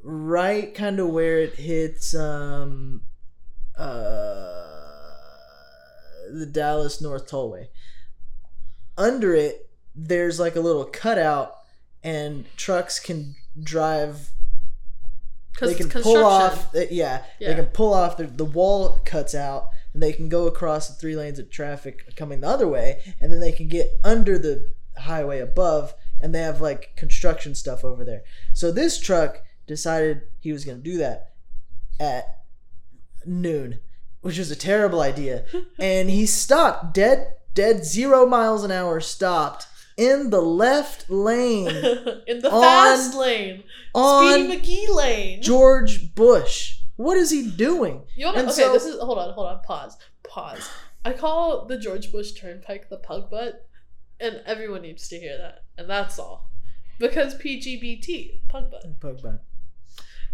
right kind of where it hits um uh the Dallas North Tollway. Under it, there's like a little cutout and trucks can drive they can pull off uh, yeah,
Yeah.
they can pull off the, the wall cuts out and they can go across the three lanes of traffic coming the other way and then they can get under the highway above and they have like construction stuff over there. So this truck decided he was going to do that at noon which was a terrible idea. *laughs* And he stopped dead dead zero miles an hour stopped in the left lane *laughs*
in the
On-
fast lane,
on
Speedy McGee lane.
George Bush. What is he doing?
You want
And
okay?
so-
this is hold on, hold on, pause, pause. I call the George Bush Turnpike the pug butt, and everyone needs to hear that, and that's all, because PGBT pug butt.
Pug butt.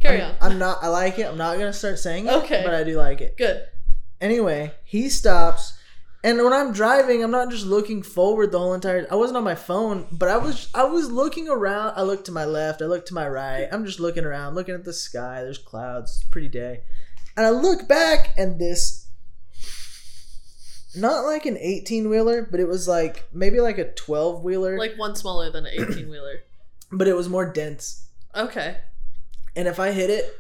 Carry
I'm,
on.
I'm not. I like it. I'm not gonna start saying it.
Okay.
But I do like it.
Good.
Anyway, he stops, and when I'm driving, I'm not just looking forward the whole entire. I wasn't on my phone, but I was. I was looking around. I looked to my left. I looked to my right. I'm just looking around, looking at the sky. There's clouds. It's a pretty day, and I look back, and this. Not like an 18 wheeler, but it was like maybe like a 12 wheeler,
Like one smaller than an eighteen wheeler.
but it was more dense.
Okay.
And if I hit it,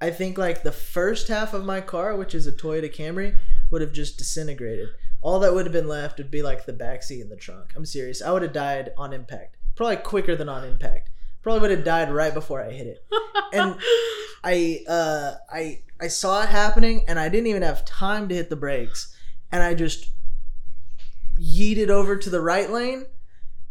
I think like the first half of my car, which is a Toyota Camry, would have just disintegrated. All that would have been left would be like the back seat and the trunk. I'm serious. I would have died on impact. Probably quicker than on impact. Probably would have died right before I hit it. And- *laughs* I uh I I saw it happening and I didn't even have time to hit the brakes and I just yeeted over to the right lane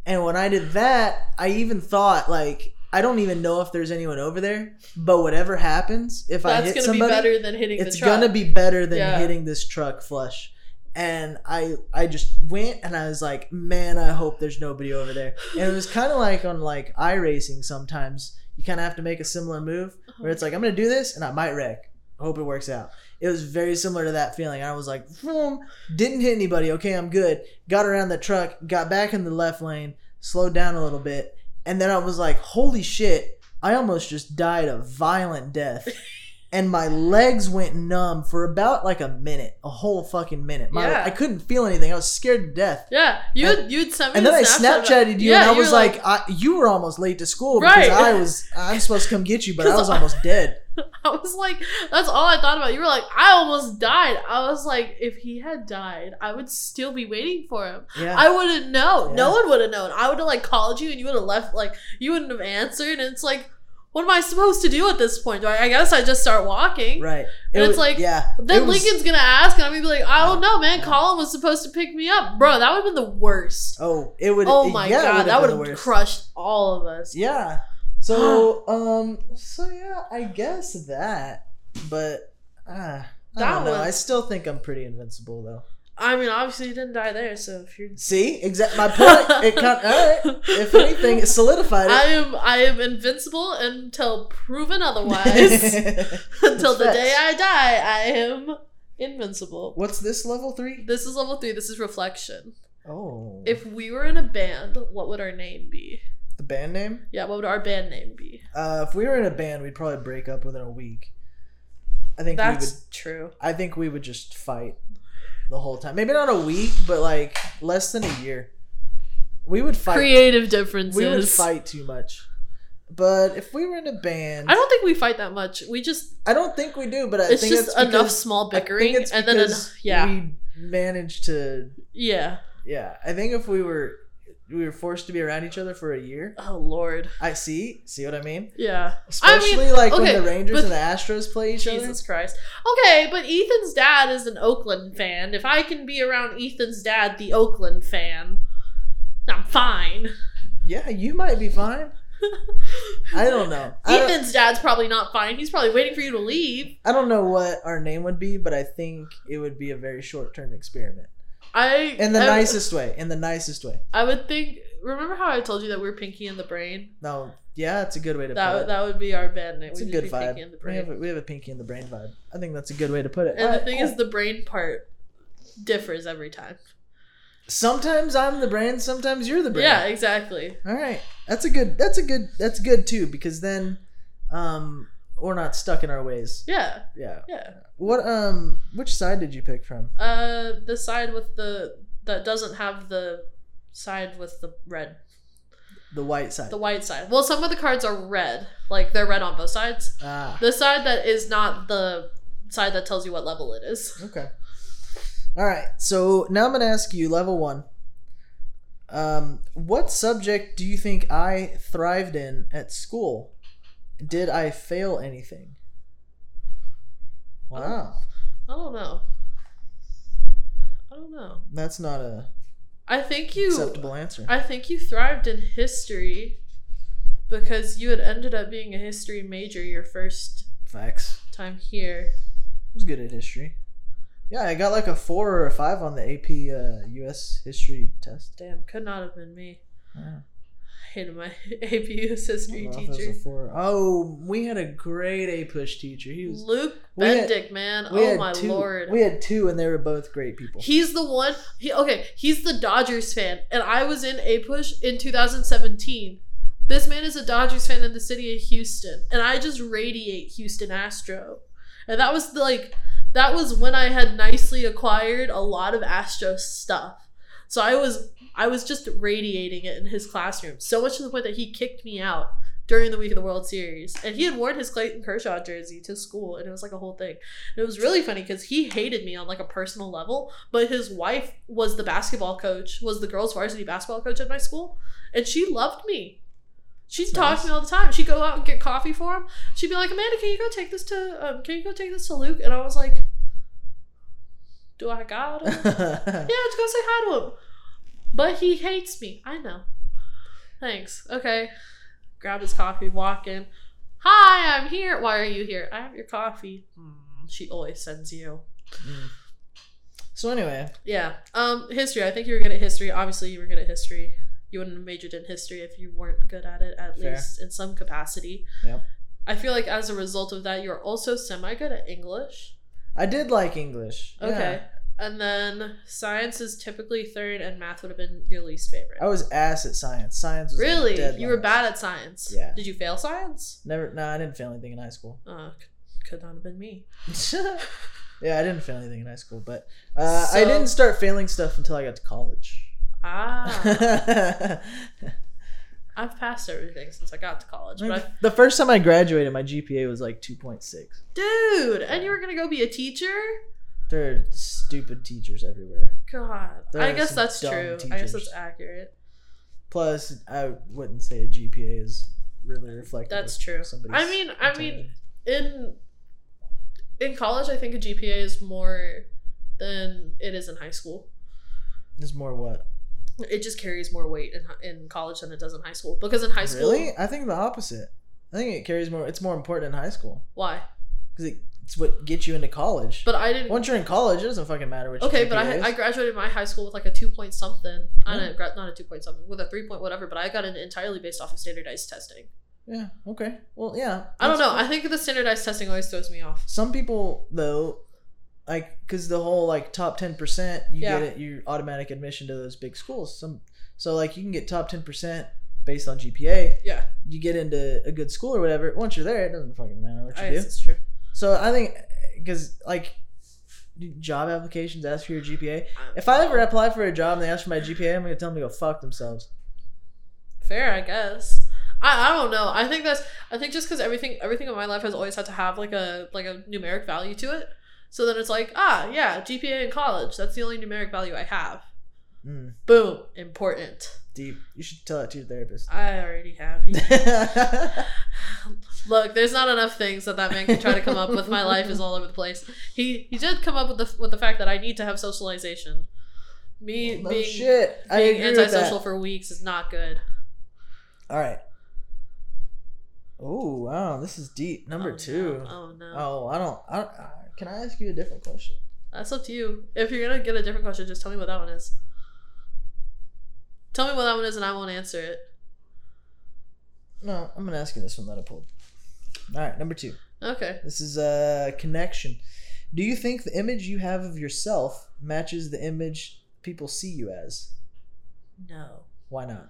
and when I did that I even thought like I don't even know if there's anyone over there but whatever happens if I hit somebody
be better than hitting
it's
the truck.
gonna be better than hitting this truck flush and i i just went and i was like man i hope there's nobody over there. And it was kind of like on like i racing sometimes. You kind of have to make a similar move where it's uh-huh. like i'm gonna do this and i might wreck. Hope it works out. It was very similar to that feeling. I was like boom didn't hit anybody. Okay i'm good. Got around the truck got back in the left lane slowed down a little bit. And then i was like holy shit. I almost just died a violent death *laughs* and my legs went numb for about like a minute, a whole fucking minute. My,
Yeah.
I couldn't feel anything. I was scared to death.
yeah, you
And-
you'd send me
And then
the
I Snapchatted you,
Yeah,
and I was
were
like, I, "You were almost late to school because
Right.
I was. I'm supposed to come get you, but I *laughs* was almost dead." *laughs*
I was like, that's all I thought about. You were like, I almost died. I was like, if he had died, I would still be waiting for him.
Yeah,
I wouldn't know.
Yeah.
No one would have known. I would have like called you and you would have left like you wouldn't have answered and it's like what am I supposed to do at this point? Do I, I guess I just start walking.
right.
And
was-
it's like,
yeah.
Then
was-
Lincoln's gonna ask and I'm gonna be like, I don't know, man.
Yeah.
Colin was supposed to pick me up. Bro, that would have been the worst.
Oh, it would.
Oh my
yeah,
god, that would have crushed all of us.
Yeah. So, um, so yeah, I guess that, but uh, I
That
don't know.
was-
I still think I'm pretty invincible though.
I mean, obviously you didn't die there, so if you're
See, exact my point. It kind. All right. If *laughs* anything, it solidified it.
I am I am invincible until proven otherwise. *laughs* *laughs* until the
That's
day. I die, I am invincible.
What's this level three?
This is level three. This is reflection.
Oh,
If we were in a band, what would our name be?
the band name.
Yeah, what would our band name be?
Uh, if we were in a band, we'd probably break up within a week. I think we would.
That's true.
I think we would just fight the whole time. Maybe not a week, but like less than a year. We would fight.
Creative differences.
we would fight too much. But if we were in a band,
I don't think we fight that much. We just
I don't think we do. But I
it's
think
just
it's
enough small bickering and then
because
yeah
we managed to.
yeah.
Yeah, I think if we were we were forced to be around each other for a year,
Oh lord.
I see. See what I mean?
Yeah. I mean,
Especially like
okay,
when the Rangers
but-
and the Astros play each other.
Jesus Christ. Okay, but Ethan's dad is an Oakland fan. If I can be around Ethan's dad, the Oakland fan, I'm fine.
Yeah, you might be fine. *laughs* I don't know. I don't,
Ethan's dad's probably not fine. He's probably waiting for you to leave.
I don't know what our name would be, but I think it would be a very short term experiment.
I
In the
I,
nicest way. In the nicest way.
I would think. Remember how I told you that we're Pinky and the Brain?
No, yeah, it's a good way to put
That
it.
that would be our band name.
it's a
We'd
good
be
vibe.
Pinky in the
We have, a, we have a pinky and the brain vibe. I think that's a good way to put it.
and the thing
cool.
is, the brain part differs every time.
sometimes I'm the brain, sometimes you're the brain.
Yeah, exactly.
All right, that's a good. That's a good. That's good too because then, um, we're not stuck in our ways.
Yeah,
Yeah.
yeah.
What um, which side did you pick from?
Uh, the side with the that doesn't have the side with the red,
The white side.
the white side. Well, some of the cards are red, like they're red on both sides.
ah,
The side that is not the side that tells you what level it is. *laughs*
okay. All right, so now I'm gonna ask you level one. Um, what subject do you think I thrived in at school? Did I fail anything? Wow,
I don't know. I don't know.
that's not a
I think you.
acceptable answer.
I think you thrived in history because you had ended up being a history major your first
Facts.
time here.
I was good at history. Yeah, I got like a four or a five on the AP uh, U.S. history test.
Damn, could not have been me.
Yeah.
Hated my AP history
don't know if it was a
teacher.
Oh, we had a great APUSH teacher. He was.
Luke
we had-
man. Oh my
two,
lord.
We had two, and they were both great people.
He's the one. He okay. He's the Dodgers fan, and I was in APUSH in 2017. This man is a Dodgers fan in the city of Houston, and I just radiate Houston Astro, and that was the, like that was when I had nicely acquired a lot of Astro stuff. So I was I was just radiating it in his classroom, so much to the point that he kicked me out during the week of the World Series, and he had worn his Clayton Kershaw jersey to school, and it was like a whole thing. And it was really funny because he hated me on like a personal level, but his wife was the basketball coach, was the girls' varsity basketball coach at my school, and she loved me. She'd
That's
talk to me all the time. She'd go out and get coffee for him. She'd be like, Amanda, can you go take this to um, can you go take this to Luke? And I was like, Do I got him? *laughs* yeah, let's go say hi to him. But he hates me. I know. Thanks. Okay. Grab his coffee, walk in. Hi, I'm here. Why are you here? I have your coffee. Mm, she always sends you.
Mm. So anyway,
Yeah. Um, history. I think you were good at history. Obviously, you were good at history. You wouldn't have majored in history if you weren't good at it, at
Fair.
least in some capacity.
Yep.
I feel like as a result of that, you're also semi good at English.
I did like English. Yeah.
And then science is typically third, and math would have been your least favorite.
I was ass at science. Science was like
really?
dead
You were bad at science.
Yeah.
Did you fail science?
Never. No, I didn't fail anything in high school.
Uh, could not have been me. *laughs*
yeah, I didn't fail anything in high school, but uh, I didn't start failing stuff until I got to college.
Ah. *laughs* I've passed everything since I got to college. But I,
the first time I graduated, my GPA was like 2.6.
dude, and you were gonna go be a teacher?
There are stupid teachers everywhere.
God, I guess that's true. I guess that's accurate.
Plus, I wouldn't say a GPA is really reflective.
That's true. I mean, I mean, in in college, I think a GPA is more than it is in high school.
there's more what?
It just carries more weight in in college than it does in high school. Because in high school,
Really? I think the opposite. I think it carries more. It's more important in high school
why?
because it, it's what gets you into college.
But I didn't.
once you're in college, it doesn't fucking matter what.
Okay, but I. I graduated my high school with like a two point something. I
Yeah.
didn't gra- not a two point something with a three point whatever. But I got it entirely based off of standardized testing.
yeah. Okay. Well, yeah.
I don't know.
cool.
I think the standardized testing always throws me off.
Some people though, like, because the whole like top ten percent, you
Yeah.
get it, you automatic admission to those big schools. Some, so like you can get top ten percent based on GPA.
Yeah,
You get into a good school or whatever. Once you're there, it doesn't fucking matter what you
I
do.
guess it's true.
So I think because like job applications ask for your GPA. If I ever apply for a job and they ask for my GPA, I'm gonna tell them to go fuck themselves.
fair, I guess. I, I don't know. I think that's I think just because everything everything in my life has always had to have like a like a numeric value to it. So then it's like ah yeah GPA in college that's the only numeric value I have.
Mm,
Boom important.
Deep. You should tell that to your therapist.
I already have. *laughs* Look, there's not enough things that that man can try to come up with. My life is all over the place. He he did come up with the with the fact that I need to have socialization. Me oh,
no
being
shit.
Being antisocial for weeks is not good.
All right. Oh wow, this is deep. Number
Oh,
two.
No. Oh no.
Oh, I don't. I, I, can I ask you a different question?
That's up to you. If you're gonna get a different question, just tell me what that one is. Tell me what that one is, and I won't answer it.
No, I'm gonna ask you this one that I pulled. All right, number two.
Okay.
This is a connection. Do you think the image you have of yourself matches the image people see you as?
No.
Why not?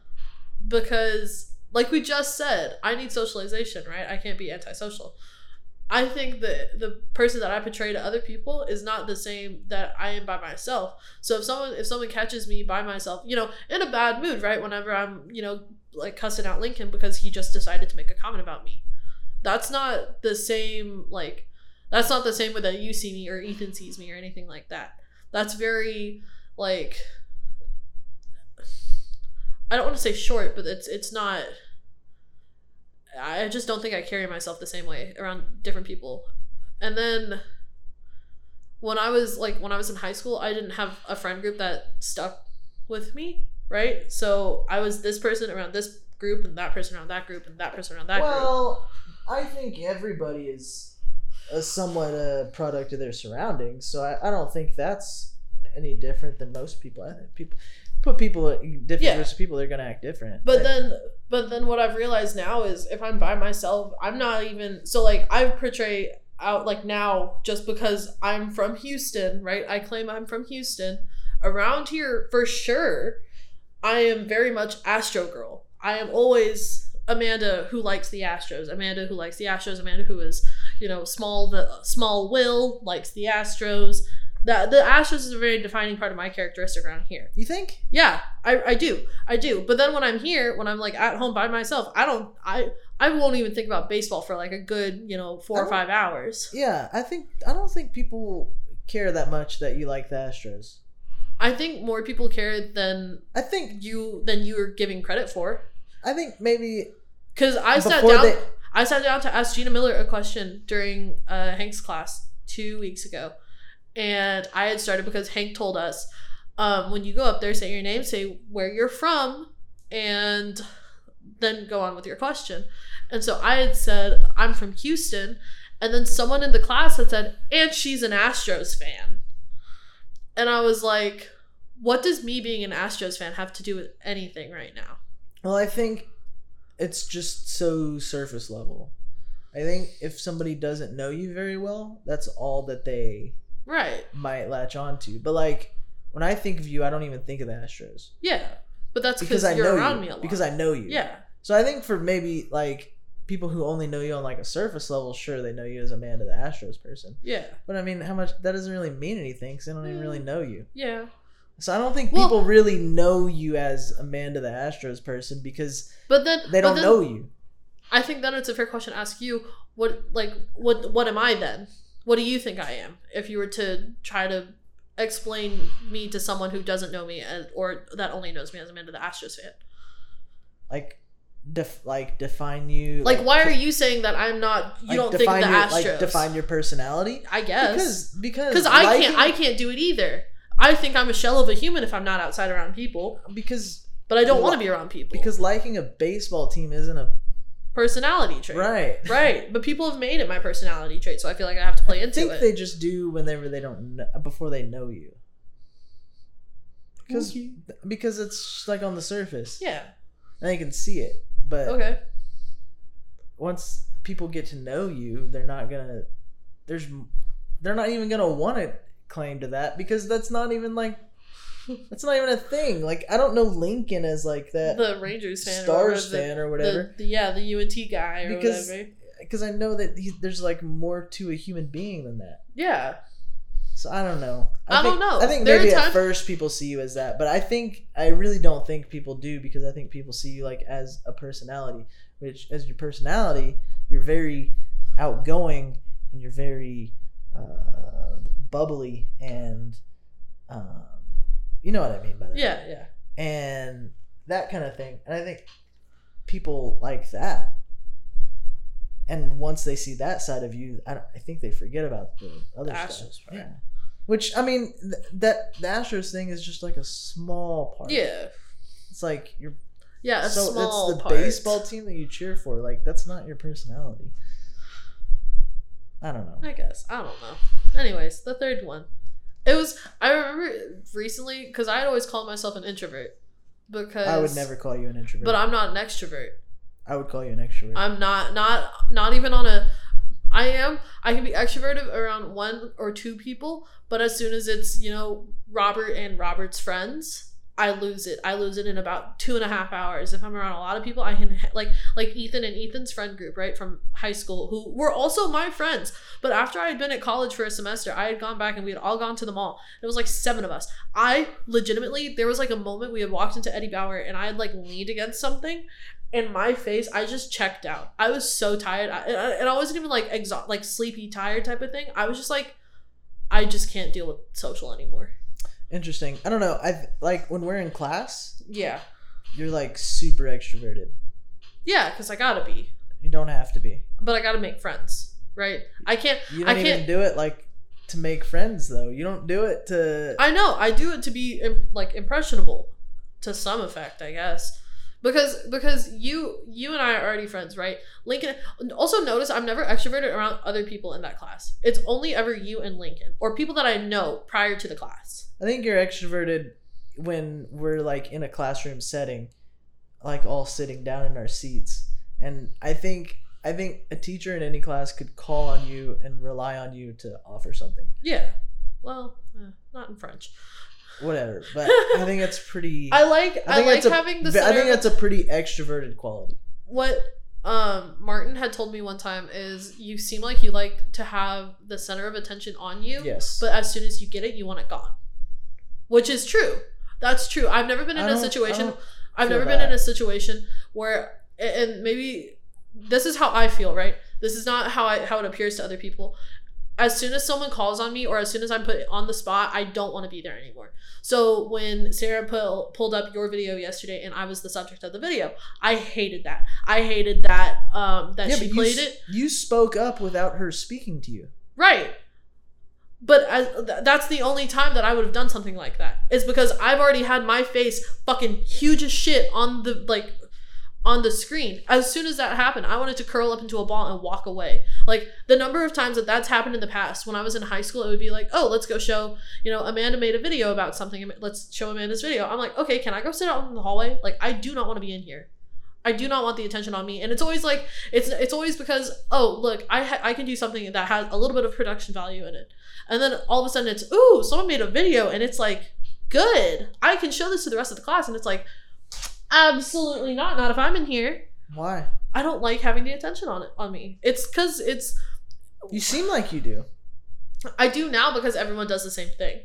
because like we just said i need socialization right i can't be antisocial i think that the person that i portray to other people is not the same that i am by myself so if someone if someone catches me by myself you know in a bad mood right whenever i'm you know like cussing out lincoln because he just decided to make a comment about me that's not the same like that's not the same way that you see me or ethan sees me or anything like that that's very like I don't want to say short, but it's it's not. I just don't think I carry myself the same way around different people. And then when I was like when I was in high school, I didn't have a friend group that stuck with me, right? So I was this person around this group and that person around that group and that person around that group.
well, I think everybody is a somewhat a product of their surroundings, so I, I don't think that's any different than most people. I think people put people different
Yeah.
groups of people, they're gonna act different.
But then but then what I've realized now is if I'm by myself, I'm not even so like I portray out like now just because I'm from Houston, right? I claim I'm from Houston. Around here for sure, I am very much Astro girl. I am always Amanda who likes the Astros. Amanda who likes the Astros. Amanda who is, you know, small the small will likes the Astros. That the Astros is a very defining part of my characteristic around here.
you think?
Yeah, I, I do. I do. But then when I'm here, when I'm like at home by myself, I don't I I won't even think about baseball for like a good, you know, four or five hours.
Yeah, I think I don't think people care that much that you like the Astros.
I think more people care than
I think
you than you are giving credit for.
I think maybe
Because I sat down.
they-
I sat down to ask Gina Miller a question during uh, Hank's class two weeks ago, and I had started because Hank told us um, when you go up there, say your name, say where you're from, and then go on with your question. And so I had said I'm from Houston, and then someone in the class had said, and she's an Astros fan, and I was like, what does me being an Astros fan have to do with anything right now?
Well, I think it's just so surface level. I think if somebody doesn't know you very well, that's all that they
Right.
might latch on to. But like when I think of you, I don't even think of the Astros
Yeah. But that's
because I
you're
know
around
you.
me a lot.
Because I know you.
Yeah.
So I think for maybe like people who only know you on like a surface level, sure they know you as Amanda the Astros person.
Yeah.
But I mean, how much that doesn't really mean anything because they don't even really
Mm.
know you.
Yeah.
So I don't think
Well-
people really know you as Amanda the Astros person because
But then
they don't
then
know you.
I think then it's a fair question to ask you. What like what what am I then? What do you think I am? If you were to try to explain me to someone who doesn't know me as, or that only knows me as Amanda the Astros fan.
Like, def- like define you.
Like, why are you saying that I'm not? You
like,
don't think the
your,
Astros?
Like define your personality.
I guess
Because because
because I
liking-
can't. I can't do it either. I think I'm a shell of a human if I'm not outside around people.
because
But I don't want to be around people
because liking a baseball team isn't a
personality trait.
right.
Right. But people have made it my personality trait, so I feel like I have to play into it.
I
into
think
it.
they just do whenever they don't know, before they know you. Because
Okay.
because it's like on the surface.
yeah.
And they can see it, but
Okay.
once people get to know you, they're not gonna. There's, they're not even gonna want to claim to that because that's not even like, that's not even a thing. Like I don't know Lincoln as like that
The Rangers fan,
Stars
or the,
fan or whatever
the- yeah, the UNT guy or
Because-
whatever.
because I know that he, there's like more to a human being than that.
Yeah.
So I don't know.
I
think,
don't know.
I think
There
maybe at first people see you as that, but I think I really don't think people do because I think people see you like as a personality, which as your personality, you're very outgoing and you're very uh, bubbly and um, you know what I mean by that.
Yeah, yeah.
And that kind of thing. And I think people like that. And once they see that side of you, I, don't- I think they forget about the other
The
stuff.
Part.
Yeah. Which I mean, th- that the Astros thing is just like a small part.
Yeah.
It's like you're
Yeah, a
so
small
it's the
part.
baseball team that you cheer for. Like that's not your personality. I don't know.
I guess. I don't know. Anyways, the third one. It was I remember recently because I had always called myself an introvert because
I would never call you an introvert.
But I'm not an extrovert.
I would call you an extrovert.
I'm not not not even on a I am I can be extroverted around one or two people, but as soon as it's, you know, Robert and Robert's friends, I lose it. I lose it in about two and a half hours. If I'm around a lot of people, I can like like Ethan and Ethan's friend group, right, from high school, who were also my friends. But after I had been at college for a semester, I had gone back and we had all gone to the mall. It was like seven of us. I legitimately there was like a moment we had walked into Eddie Bauer and I had like leaned against something and my face i just checked out i was so tired I, and I- wasn't even like exhausted like sleepy tired type of thing i was just like i just can't deal with social anymore
Interesting. I don't know. I like when we're in class,
yeah
you're like super extroverted.
yeah because i gotta be
You don't have to be.
but i gotta make friends right i can't
You
I
don't even
can't-
do it like to make friends though. You don't do it to.
i know i do it to be like impressionable to some effect i guess because because you you and i are already friends right lincoln also notice i'm never extroverted around other people in that class it's only ever you and lincoln or people that i know prior to the class
I think you're extroverted when we're like in a classroom setting, like all sitting down in our seats. And I think I think a teacher in any class could call on you and rely on you to offer something.
Yeah. Well, uh, not in French.
Whatever. But *laughs* I think it's pretty.
I like I, like
that's a-
having the
I think that's a pretty extroverted quality.
what um Martin had told me one time is you seem like you like to have the center of attention on you,
Yes.
but as soon as you get it, you want it gone. Which is true. That's true. I've never been in a situation I've never been in a situation where and maybe this is how I feel, right? This is not how I how it appears to other people. As soon as someone calls on me or as soon as I'm put on the spot, I don't want to be there anymore. So when Sarah pull, pulled up your video yesterday and I was the subject of the video, I hated that. I hated that um, that
Yeah,
she played
you,
it.
You spoke up without her speaking to you.
Right. But I, th- that's the only time that I would have done something like that. Is because I've already had my face fucking huge as shit on the like on the screen. As soon as that happened, I wanted to curl up into a ball and walk away. Like the number of times that that's happened in the past. When I was in high school, it would be like, "Oh, let's go show." You know, Amanda made a video about something. Let's show Amanda's video. I'm like, "Okay, can I go sit out in the hallway?" Like, I do not want to be in here. I do not want the attention on me, and it's always like it's it's always because oh look I ha- I can do something that has a little bit of production value in it, and then all of a sudden it's ooh someone made a video and it's like good I can show this to the rest of the class and it's like absolutely not not if I'm in here
Why?
I don't like having the attention on it on me it's because it's
You seem like you do.
I do now because everyone does the same thing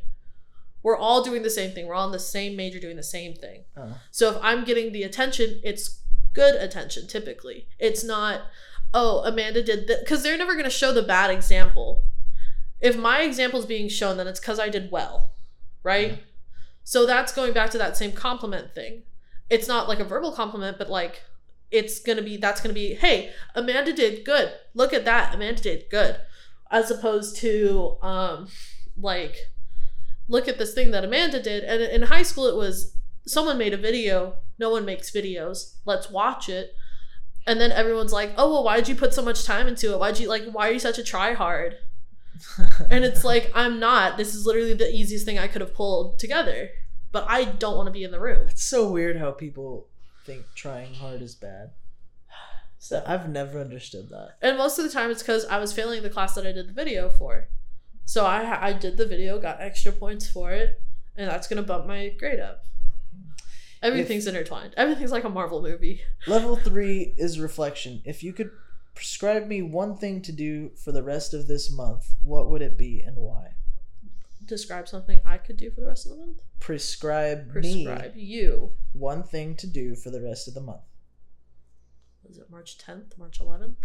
we're all doing the same thing we're all in the same major doing the same thing
Oh.
So if I'm getting the attention, it's good attention typically. It's not, oh, Amanda did that. Because they're never going to show the bad example. If my example is being shown, then it's because I did well, right?
Yeah.
So that's going back to that same compliment thing. It's not like a verbal compliment, but like it's to be, that's to be, hey, Amanda did good. Look at that. Amanda did good. As opposed to, um, like, look at this thing that Amanda did. And in high school, it was someone made a video. No one makes videos. Let's watch it. And then everyone's like, "Oh well, why did you put so much time into it? Why'd you like? Why are you such a tryhard?" *laughs* And it's like, I'm not. This is literally the easiest thing I could have pulled together. But I don't want to be in the room.
it's so weird how people think trying hard is bad.
So,
I've never understood that.
and most of the time, it's because I was failing the class that I did the video for. So I I did the video, got extra points for it, and that's gonna bump my grade up. Everything's intertwined. Everything's like a Marvel movie. *laughs*
Level three is reflection. If you could prescribe me one thing to do for the rest of this month, what would it be and why?
Describe something I could do for the rest of the month.
Prescribe,
Prescribe
me
you.
one thing to do for the rest of the month.
Is it March 10th, March 11th?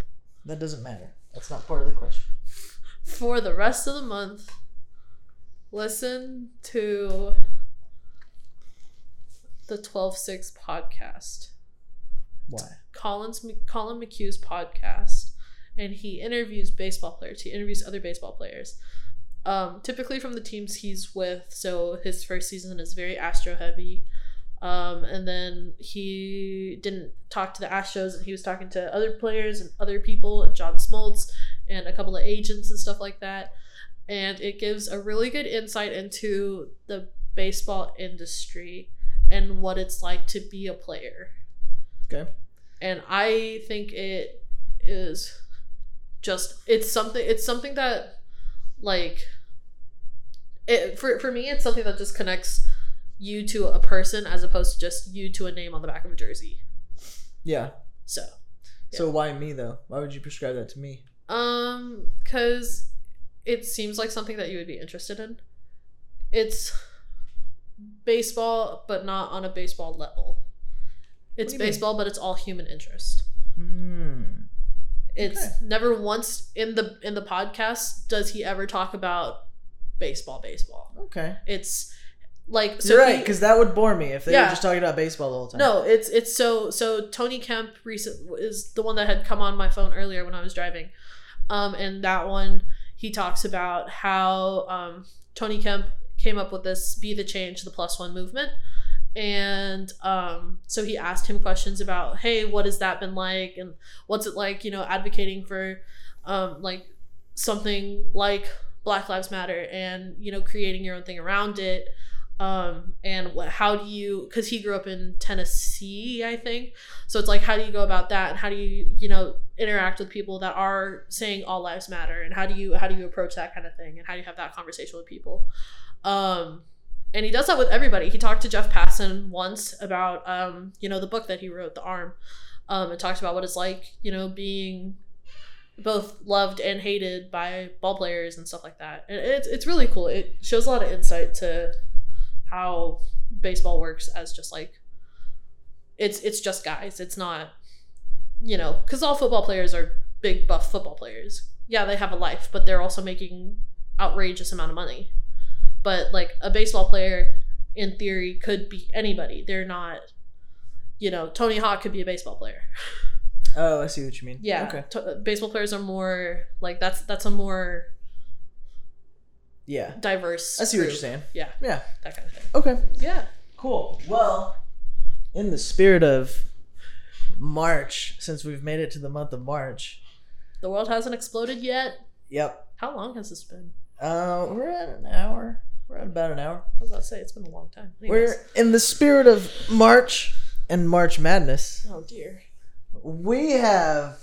That doesn't matter. That's not part of the question.
For the rest of the month, listen to the 12 6 podcast.
Why?
Collin's Collin McHugh's podcast, and he interviews baseball players. He interviews other baseball players, um, typically from the teams he's with. So his first season is very Astro heavy, um, and then he didn't talk to the Astros. and He was talking to other players and other people, and John Smoltz, and a couple of agents and stuff like that. And it gives a really good insight into the baseball industry and what it's like to be a player
Okay.
and i think it is just it's something it's something that like it for, for me it's something that just connects you to a person as opposed to just you to a name on the back of a jersey
Yeah.
so
So why me though? Why would you prescribe that to me?
um because it seems like something that you would be interested in it's baseball but not on a baseball level it's
you mean?
baseball but it's all human interest
Hmm.
It's
Okay.
never once in the in the podcast does he ever talk about baseball baseball.
Okay.
It's like so
You're right, because that would bore me if they
Yeah.
were just talking about baseball the whole time.
no, it's it's so so Tony Kemp recent is the one that had come on my phone earlier when I was driving. Um and that one he talks about how um Tony Kemp came up with this be the change the plus one movement and um, so he asked him questions about hey what has that been like? And what's it like you know advocating for um, like something like black lives matter and you know creating your own thing around it? Um, and what, how do you because he grew up in tennessee i think. So it's like how do you go about that? And how do you you know interact with people that are saying all lives matter? And how do you how do you approach that kind of thing? And how do you have that conversation with people? Um, and he does that with everybody. He talked to Jeff Passan once about, um, you know, the book that he wrote, The Arm, um, and talked about what it's like, you know, being both loved and hated by ball players and stuff like that. And it's it's really cool. It shows a lot of insight to how baseball works as just like it's it's just guys. It's not, you know, because all football players are big buff football players. yeah, they have a life, but they're also making outrageous amount of money. But like a baseball player, in theory, could be anybody. They're not, you know, Tony Hawk could be a baseball player.
Oh, I see what you mean.
Yeah,
Okay.
to- baseball players are more like that's that's a more
Yeah.
diverse.
I see what you're saying.
Yeah,
Yeah.
that kind of thing.
Okay.
Yeah.
Cool. Well, in the spirit of March, since we've made it to the month of March.
The world hasn't exploded yet.
Yep.
How long has this been?
Uh, we're at an hour. We're at about an hour.
I was about to say it's been a long time. Anyways.
We're in the spirit of March and March Madness.
oh dear.
We have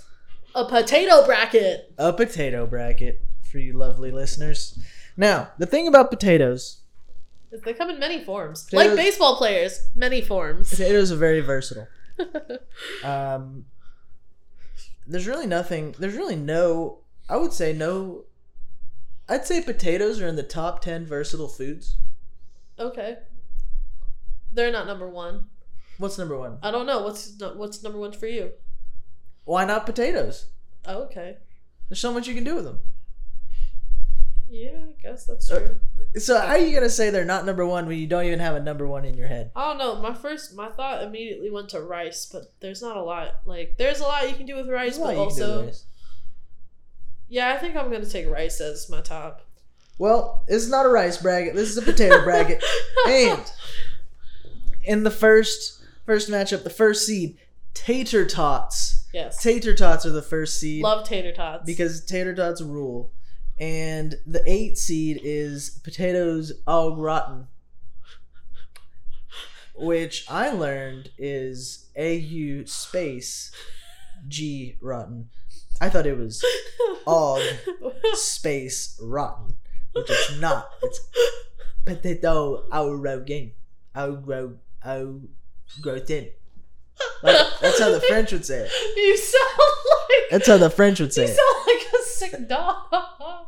A potato bracket.
a potato bracket for you lovely listeners. Now, the thing about potatoes,
They come in many forms.
Potatoes-
Like baseball players, many forms.
potatoes are very versatile. *laughs* Um, there's really nothing. There's really no. I would say no. I'd say potatoes are in the top ten versatile foods.
okay. They're not number one.
What's number one?
I don't know. What's what's number one for you?
Why not potatoes?
Oh, okay.
There's so much you can do with them.
Yeah, I guess that's
Uh,
true.
So how are you gonna say they're not number one when you don't even have a number one in your head?
I don't know. My first, my thought immediately went to rice, but there's not a lot. Like, there's a lot you can do with rice, but
you can do with
also,
rice.
Yeah, I think I'm gonna take rice as my top.
Well, this is not a rice bracket. This is a potato *laughs* bracket. And in the first first matchup, the first seed, tater tots.
yes,
Tater tots are the first seed
love tater tots
because tater tots rule. And the eight seed is potatoes au gratin, which I learned is A U space G rotten. I thought it was og *laughs* space rotten, which it's not. It's potato au gratin. Au gro au. Like, that's how the French would say it.
you sound like
That's how the French would
you
say it.
You sound like a sick dog.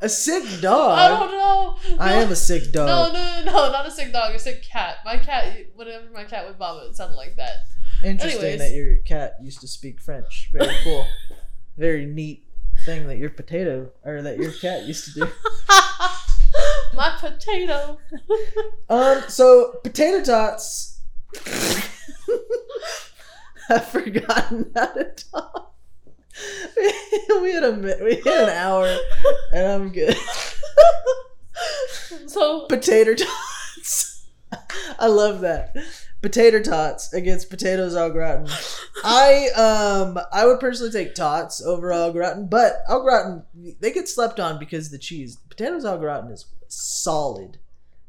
A sick dog.
I don't know.
I
No.
am a sick dog.
No, no, no, no, not a sick dog. A sick cat. My cat, whenever my cat would vomit, it sounded like that.
Interesting
Anyways.
that your cat used to speak French. Very cool. *laughs* Very neat thing that your potato or that your cat used to do. *laughs*
my potato. *laughs*
Um, so potato tots. *laughs* I've forgotten how to talk. we had a we had an hour, and I'm good.
So
Potato tots. I love that. Potato tots against potatoes au gratin. I um I would personally take tots over au gratin, but au gratin they get slept on because the cheese. Potatoes au gratin is solid,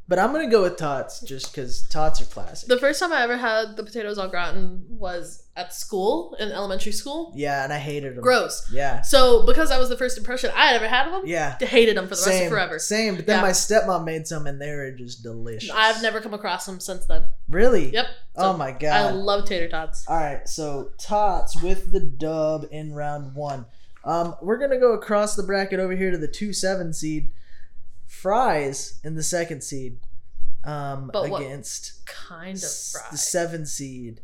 but I'm gonna go with tots just because tots are classic.
the first time I ever had the potatoes au gratin was at school in elementary school.
yeah, and I hated them.
Gross.
Yeah,
So because that was the first impression I had ever had of them,
yeah.
Hated them for the rest of forever.
same. But then
Yeah.
my stepmom made some, and they were just delicious.
I've never come across them since then.
really.
Yep.
Oh my god.
I love tater tots.
All right, so tots with the dub in round one. Um, we're gonna go across the bracket over here to the two seven seed, fries in the second seed, um,
But
against
Kind of
s-
fry.
the seven seed,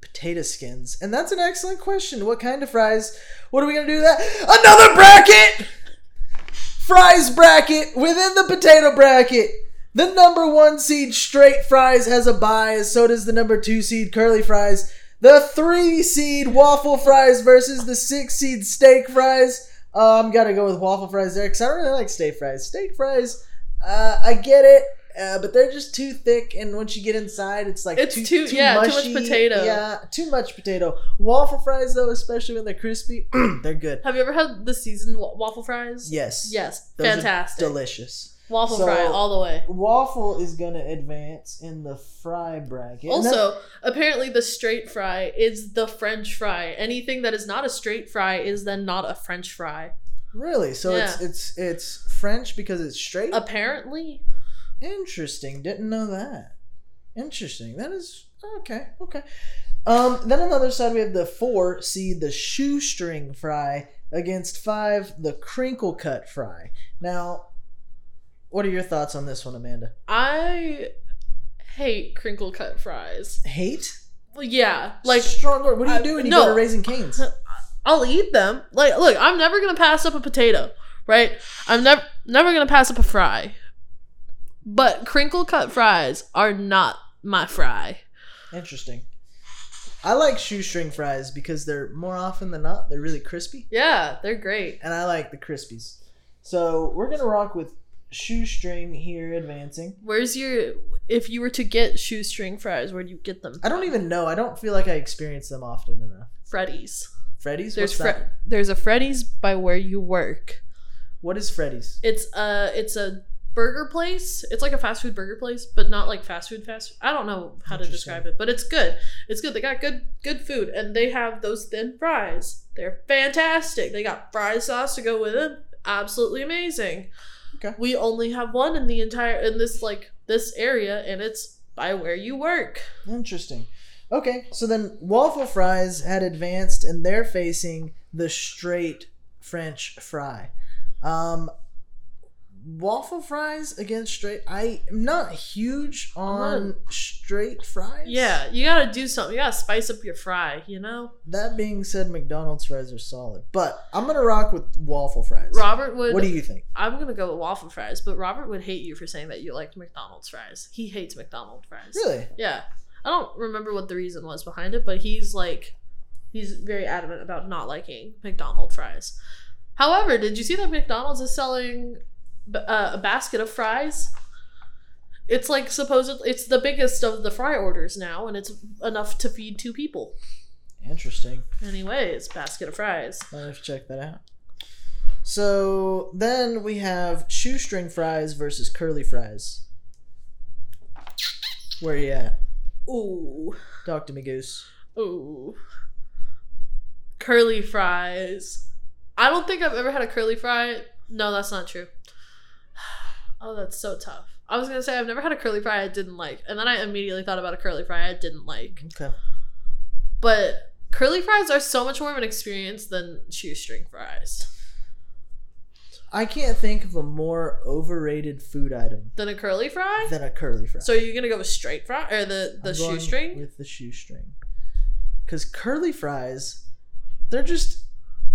potato skins, and that's an excellent question. What kind of fries? What are we gonna do? That another bracket, fries bracket within the potato bracket. The number one seed straight fries has a bye, so does the number two seed curly fries. The three seed waffle fries versus the six seed steak fries. Um, I gotta go with waffle fries there because I really like steak fries. Steak fries, uh, I get it, uh, but they're just too thick, and once you get inside, it's like
It's too- yeah, too much potato.
Yeah, too much potato. Waffle fries though, especially when they're crispy, *clears throat* they're good.
Have you ever had the seasoned waffle fries?
Yes,
Yes.
Those
Fantastic.
delicious.
Waffle
So-
fry all the way.
Waffle is gonna advance in the fry bracket. And that-
Also, apparently the straight fry is the French fry. Anything that is not a straight fry is then not a French fry.
really, so it's
Yeah.
it's it's French because it's straight.
Apparently.
Interesting. Didn't know that. Interesting. That is okay. Okay. Um. Then on the other side we have the four seed, the shoestring fry against five, the crinkle cut fry. Now, what are your thoughts on this one, Amanda?
I hate crinkle cut fries.
Hate?
Well, yeah, like
stronger. What do you
I-
do when you
no.
go to Raising Cane's? *laughs*
I'll eat them. Like, look, I'm never gonna pass up a potato. right? I'm never never gonna pass up a fry. But crinkle cut fries are not my fry.
Interesting. I like shoestring fries because they're more often than not they're really crispy,
Yeah, they're great.
and I like the crispies. So we're gonna rock with shoestring here, advancing.
Where's your if you were to get shoestring fries, where do you get them?
I don't even know. I don't feel like I experience them often enough.
Freddy's.
Freddy's.
There's
What's
Fre-
that?
there's a Freddy's by where you work.
What is Freddy's?
It's a it's a burger place. It's like a fast food burger place, but not like fast food fast. I don't know how to describe it, but it's good. It's good. They got good good food, and they have those thin fries. They're fantastic. They got fry sauce to go with it. Absolutely amazing.
Okay.
We only have one in the entire in this like this area, and it's by where you work.
Interesting. Okay, so then waffle fries had advanced and they're facing the straight French fry. Um, waffle fries against straight. I am not huge on straight fries.
Yeah, you gotta do something. You gotta spice up your fry. You know,
That being said, McDonald's fries are solid, but I'm gonna rock with waffle fries.
Robert would.
What do you think?
I'm gonna go with waffle fries, but Robert would hate you for saying that you liked McDonald's fries. He hates McDonald's fries.
Really?
Yeah. I don't remember what the reason was behind it, but he's like, he's very adamant about not liking McDonald's fries. However, did you see that McDonald's is selling uh, a basket of fries? It's like supposedly it's the biggest of the fry orders now, and it's enough to feed two people.
Interesting.
Anyways, basket of fries.
I'll have to check that out. So then we have shoestring fries versus curly fries. Where you at?
Ooh.
Talk to me, Goose.
Ooh. Curly fries. I don't think I've ever had a curly fry. No, that's not true. Oh, that's so tough. I was gonna say I've never had a curly fry I didn't like, and then I immediately thought about a curly fry I didn't like.
Okay.
But curly fries are so much more of an experience than shoestring fries.
I can't think of a more overrated food item
Than a curly fry.
than a curly fry.
So you're gonna go with straight fry or the the
I'm going
shoestring?
with the shoestring. Because curly fries, they're just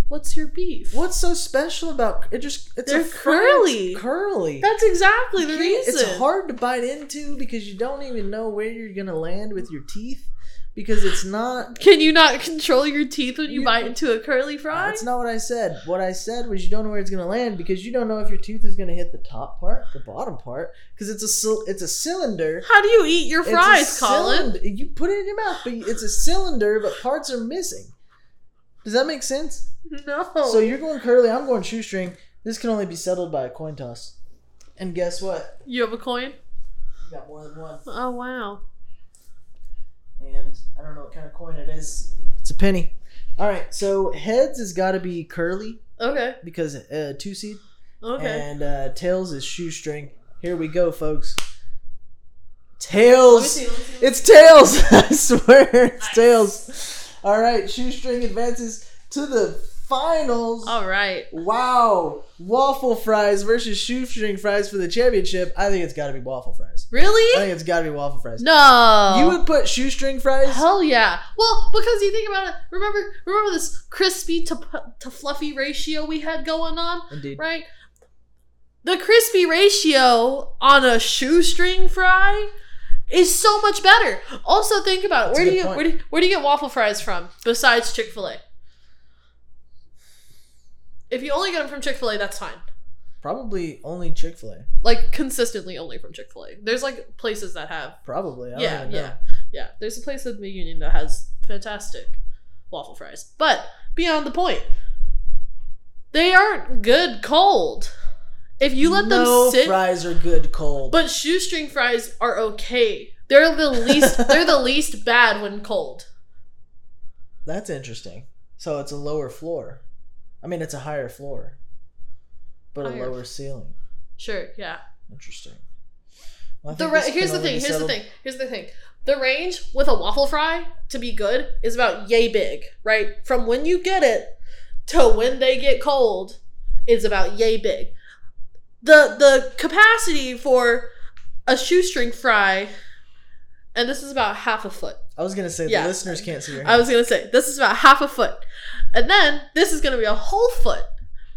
What's your beef?
what's so special about it? Just it's
They're
a
curly.
curly.
That's exactly the reason.
It's hard to bite into because you don't even know where you're gonna land with your teeth because it's not.
Can you not control your teeth when you,
You-
bite into a curly fry?
That's not what I said. What I said was you don't know where it's gonna land because you don't know if your tooth is gonna hit the top part, the bottom part, because it's a it's a cylinder.
How do you eat your
It's a
fries, Colin?
cylinder. You put it in your mouth, but it's a cylinder, but parts are missing. Does that make sense?
No.
So you're going curly, I'm going shoestring. This can only be settled by a coin toss. And guess what?
you have a coin?
You got more than one.
Oh wow.
And I don't know what kind of coin it is. It's a penny. All right, so heads has got to be curly
Okay.
because uh, two seed,
Okay.
and uh, tails is shoestring. Here we go, folks.
Let me
Tails.
see, let me see.
It's tails. *laughs* I swear, it's tails. All right, shoestring advances to the finals.
All right.
Wow, waffle fries versus shoestring fries for the championship. I think it's got to be waffle fries.
Really?
I think it's got to be waffle fries.
No.
You would put shoestring fries?
Hell yeah. Well, because you think about it. Remember, remember this crispy to to fluffy ratio we had going on,
Indeed.
right? The crispy ratio on a shoestring fry is so much better. Also, think about it. Where do you where do you, where do you get waffle fries from besides Chick Fil A? If you only get them from Chick Fil A, that's fine.
Probably only Chick Fil A.
Like consistently only from Chick Fil A. There's like places that have
Probably.
Yeah, yeah, yeah. There's a place in the Union that has fantastic waffle fries. But beyond the point, they aren't good cold. If you let
no
them sit,
fries are good cold.
but shoestring fries are okay. They're the least. *laughs* they're the least bad when cold.
That's interesting. So it's a lower floor. I mean, it's a higher floor, but a lower ceiling.
Sure, yeah.
Interesting. Well,
The ra- here's the thing. Here's the thing. Here's the thing. The range with a waffle fry to be good is about yay big, right? From when you get it to when they get cold is about yay big. The the capacity for a shoestring fry, and this is about half a foot.
I was gonna say
Yeah.
the listeners can't see your
I was gonna say this is about half a foot, and then this is gonna be a whole foot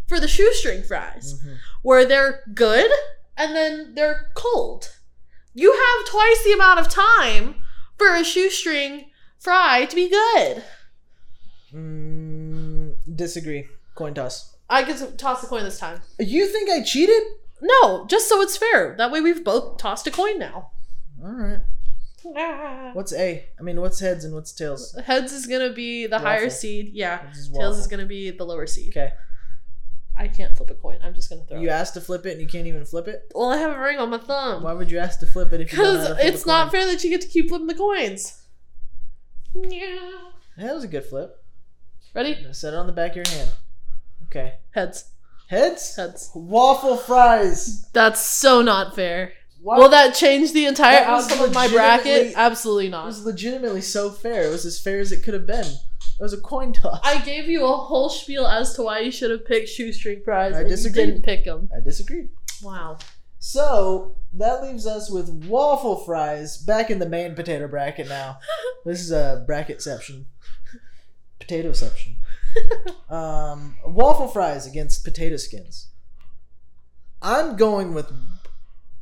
for the shoestring fries,
Mhm.
where they're good and then they're cold. You have twice the amount of time for a shoestring fry to be good.
Mm, disagree. Coin toss.
I get to toss the coin this time.
You think I cheated?
No, just so it's fair. That way we've both tossed a coin now.
All right.
Ah.
What's A? I mean, what's heads and what's tails?
Heads is gonna be the higher seed. Yeah.
Is
Tails is gonna be the lower seed.
Okay.
I can't flip a coin. I'm just gonna throw
You
it.
asked to flip it and you can't even flip it.
Well, I have a ring on my thumb.
Why would you ask to flip it if you
Because
how *laughs* a
it's not fair that you get to keep flipping the coins. Yeah.
That was a good flip.
Ready?
Set it on the back of your hand. Okay.
Heads.
Heads.
Heads.
Waffle fries.
That's so not fair.
Why?
Will that change the entire
That
outcome of my bracket? Absolutely not.
It was legitimately so fair. It was as fair as it could have been. It was a coin toss.
I gave you a whole spiel as to why you should have picked shoestring fries,
I
and
disagreed.
you didn't pick them.
I disagreed.
Wow.
So that leaves us with waffle fries back in the main potato bracket now. *laughs* this is a bracketception. Potatoception. *laughs* um, waffle fries against potato skins. I'm going with.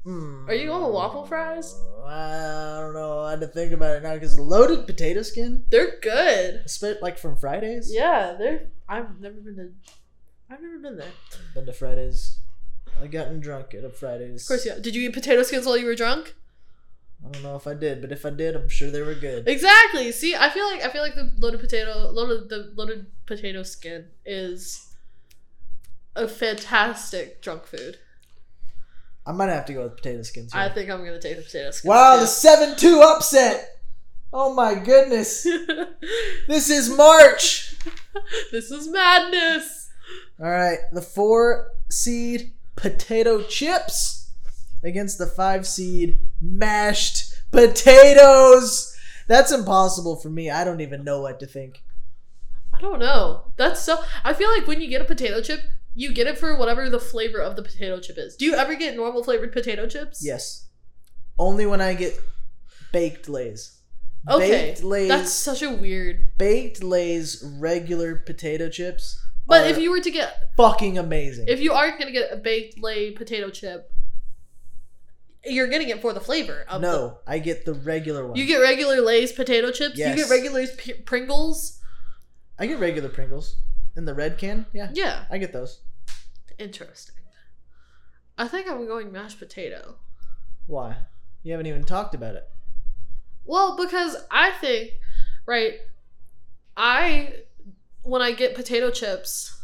Mm,
Are you going with waffle fries?
I don't know. I had to think about it now because loaded potato skin,
They're good.
espe- like from Fridays.
Yeah, they're. I've never been to. I've never been there.
Been to Fridays. I gotten drunk at a Fridays.
Of course, yeah. Did you eat potato skins while you were drunk?
I don't know if I did, but if I did, I'm sure they were good.
Exactly. See, I feel like I feel like the loaded potato, loaded the loaded potato skin is a fantastic drunk food.
I might have to go with potato skins. here.
I think I'm gonna take the potato skins.
Wow, the 7 2 upset! Oh my goodness. *laughs* This is March! *laughs*
this is madness.
Alright, the 4 seed potato chips against the 5 seed mashed potatoes! That's impossible for me. I don't even know what to think.
I don't know. That's so. I feel like when you get a potato chip, you get it for whatever the flavor of the potato chip is. Do you ever get normal flavored potato chips?
Yes. Only when I get baked lays.
Okay,
Baked lays.
That's such a weird.
baked lays regular potato chips.
But if you were to get,
fucking amazing.
if you are gonna get a baked lay potato chip, you're getting it for the flavor. Of
no, I get the regular one.
You get regular Lay's potato chips. You get regular P- Pringles.
I get regular Pringles in the red can. Yeah,
Yeah,
I get those.
interesting. I think I'm going mashed potato.
Why? You haven't even talked about it.
Well, because I think, right, I, when I get potato chips,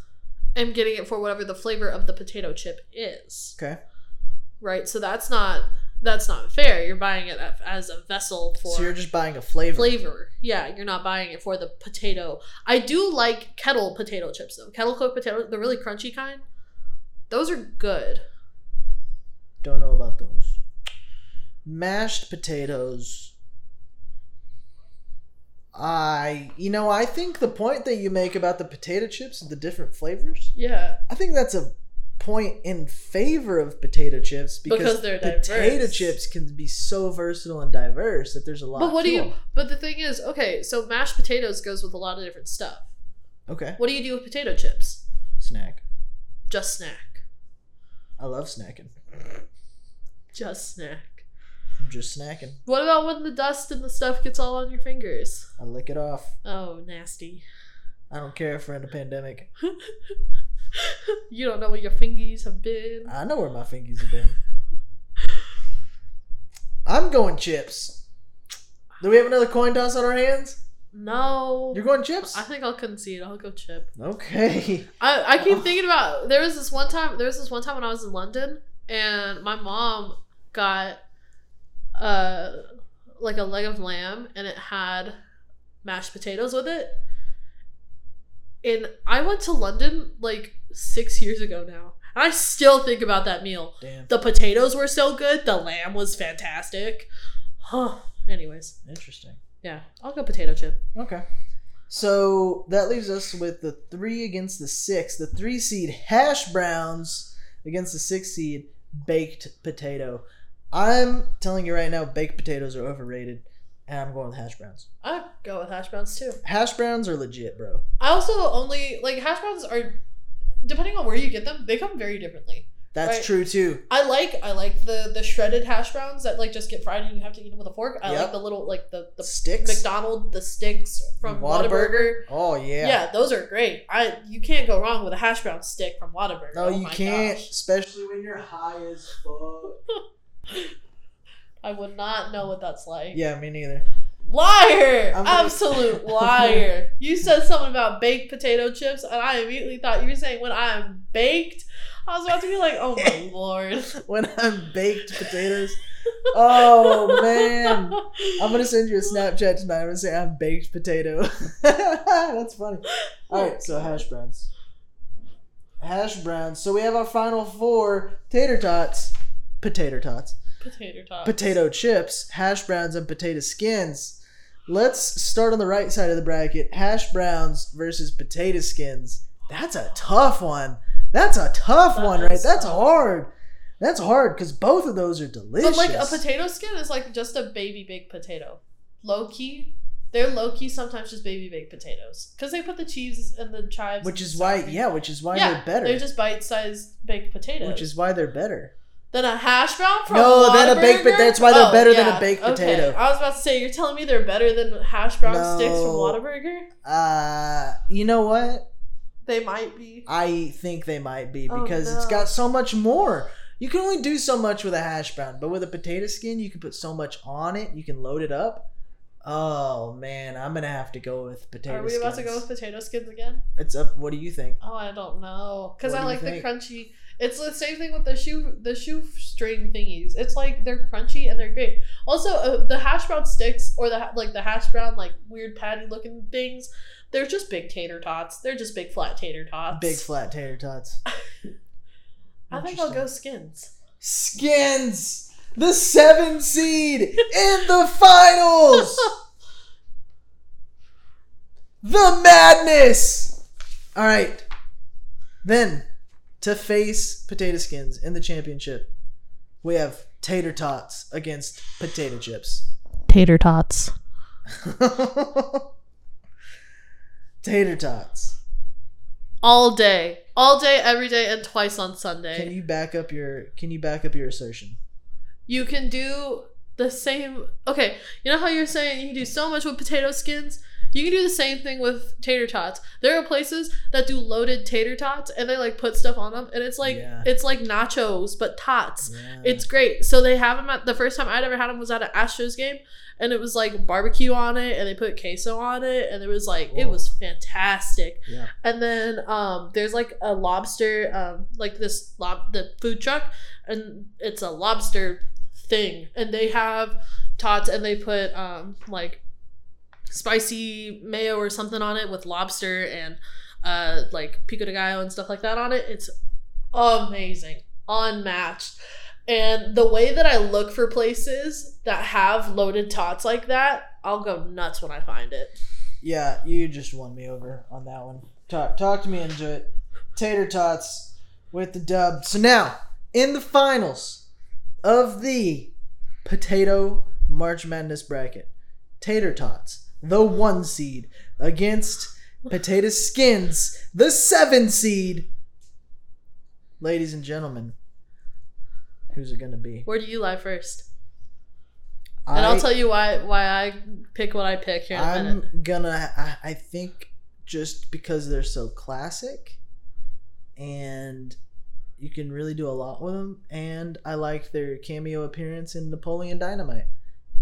I'm getting it for whatever the flavor of the potato chip is.
Okay.
Right? So that's not that's not fair. You're buying it as a vessel for
So you're just buying a flavor.
flavor. Yeah, you're not buying it for the potato. I do like kettle potato chips though. Kettle cooked potato, the really crunchy kind. Those are good.
Don't know about those. Mashed potatoes. I, you know, I think the point that you make about the potato chips and the different flavors,
Yeah.
I think that's a point in favor of potato chips because,
Because
potato chips can be so versatile and diverse that there's a lot.
But what do you? But the thing is, okay, so mashed potatoes goes with a lot of different stuff.
Okay.
What do you do with potato chips?
Snack.
Just snack.
I love snacking.
Just snack.
I'm just snacking.
What about when the dust and the stuff gets all on your fingers?
I lick it off.
Oh, nasty.
I don't care if we're in a pandemic. *laughs* *laughs*
you don't know where your fingies have been.
I know where my fingies have been. I'm going chips. Do we have another coin toss on our hands?
No.
You're going chips?
I think I'll concede. I'll go chip.
Okay.
I, I keep thinking about there was this one time there was this one time when I was in London and my mom got uh like a leg of lamb and it had mashed potatoes with it. And I went to London like six years ago now. I still think about that meal.
Damn.
The potatoes were so good, the lamb was fantastic. Huh. Anyways,
Interesting.
yeah, I'll go potato chip.
Okay. So that leaves us with the three against the six. The three seed hash browns against the six seed baked potato. I'm telling you right now, baked potatoes are overrated, and I'm going with hash browns.
I'd go with hash browns too.
Hash browns are legit, bro.
I also only like hash browns are depending on where you get them, they come very differently.
That's
Right.
true too.
I like I like the the shredded hash browns that like just get fried and you have to eat them with a fork. I
Yep.
like the little like the the
Sticks.
McDonald the sticks from Whataburger.
Oh yeah.
Yeah. those are great. I you can't go wrong with a hash brown stick from Whataburger.
No,
Oh
you can't,
gosh.
especially when you're high as *laughs* fuck.
I would not know what that's like.
yeah, me neither.
Liar!
I'm
Absolute *laughs* liar. you said something about baked potato chips, and I immediately thought you were saying when I'm baked. I was about to be like, oh my *laughs* lord.
When I'm baked potatoes. Oh man. I'm gonna send you a Snapchat tonight. I'm gonna say I'm baked potato. *laughs* That's funny. Alright, so hash browns. Hash browns. So we have our final four tater tots. Potato tots.
Potato tots.
Potato chips, hash browns, and potato skins. Let's start on the right side of the bracket. Hash browns versus potato skins. That's a tough one. That's a tough
That
one, right?
is
That's hard. That's hard because both of those are delicious.
But like a potato skin is like just a baby baked potato. Low key, they're low key sometimes just baby baked potatoes because they put the cheese and the chives.
which is why, yeah, which is why
yeah,
they're better.
They're just bite sized baked potatoes.
which is why they're better.
Then a hash brown from
No, then a baked
Whataburger?
pot- that's why they're
Oh,
better than a
yeah,
baked
okay.
potato.
I was about to say you're telling me they're better than hash brown sticks from
No.
Whataburger.
Uh, you know what?
They might be.
I think they might be
Oh,
because it's got so much more. You can only do so much with a hash brown, but with a potato skin, you can put so much on it. You can load it up. Oh man, I'm gonna have to go with potato.
Are we about to go with potato skins again?
It's up. What do you think?
Oh, I don't know. Because I like the crunchy. It's the same thing with the shoe the shoestring thingies. It's like they're crunchy and they're great. Also, uh, the hash brown sticks or the like the hash brown like weird patty looking things. They're just big tater tots. They're just big flat tater tots.
Big flat tater tots. *laughs*
I think I'll go skins.
Skins, the seven seed in the finals. *laughs* the madness. All right, then to face potato skins in the championship, we have tater tots against potato chips.
Tater tots. *laughs*
tater tots.
All day, all day, every day, and twice on Sunday.
Can you back up your? Can you back up your assertion?
you can do the same okay you know how you're saying you can do so much with potato skins you can do the same thing with tater tots there are places that do loaded tater tots and they like put stuff on them and it's like
Yeah.
it's like nachos but tots
Yeah.
it's great so they have them at the first time i'd ever had them was at an astros game and it was like barbecue on it and they put queso on it and it was like it was fantastic
yeah.
and then um, there's like a lobster, um, like this lob the food truck, and it's a lobster thing, and they have tots, and they put um, like spicy mayo or something on it with lobster and uh, like pico de gallo and stuff like that on it. It's amazing, unmatched. And the way that I look for places that have loaded tots like that, I'll go nuts when I find it.
Yeah, you just won me over on that one. Talk, talk to me into it. Tater tots with the dub. So now, in the finals of the potato March Madness bracket, Tater Tots, the one seed, against Potato Skins, the seven seed. Ladies and gentlemen, who's it gonna be?
Where do you lie first? And I, will tell you why why I pick what I pick here in a minute.
I'm gonna. I, I think just because they're so classic, and you can really do a lot with them, and I like their cameo appearance in Napoleon Dynamite.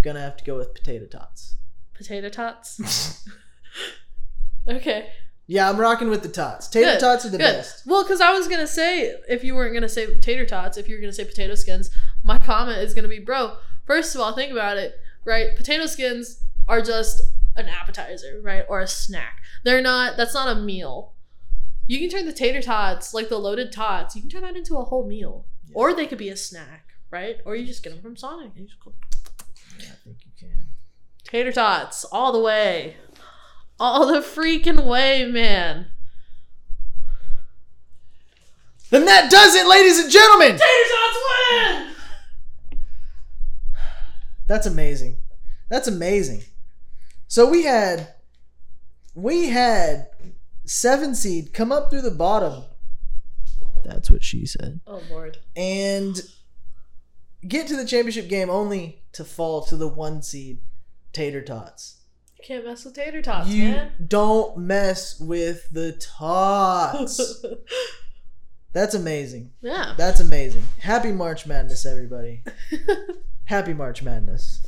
Gonna have to go with potato tots.
Potato tots. *laughs* okay.
Yeah, I'm rocking with the tots. Tater
Good,
tots are the
Good.
best.
Well, because I was gonna say if you weren't gonna say tater tots, if you were gonna say potato skins, my comment is gonna be, bro. First of all, think about it, right? Potato skins are just an appetizer, right, or a snack. They're not. That's not a meal. You can turn the tater tots, like the loaded tots, you can turn that into a whole meal,
Yeah.
or they could be a snack, right? Or you just get them from Sonic. You just go,
Yeah, I think you can.
Tater tots, all the way. All the freaking way, man.
Then that does it, ladies and gentlemen.
Tater tots win!
That's amazing. That's amazing. So we had we had seven seed come up through the bottom That's what she said.
Oh lord.
And get to the championship game only to fall to the one seed Tater Tots.
You can't mess with tater tots,
you
man.
don't mess with the Tots. *laughs* That's amazing.
yeah.
That's amazing. Happy March Madness, everybody. *laughs* Happy March Madness.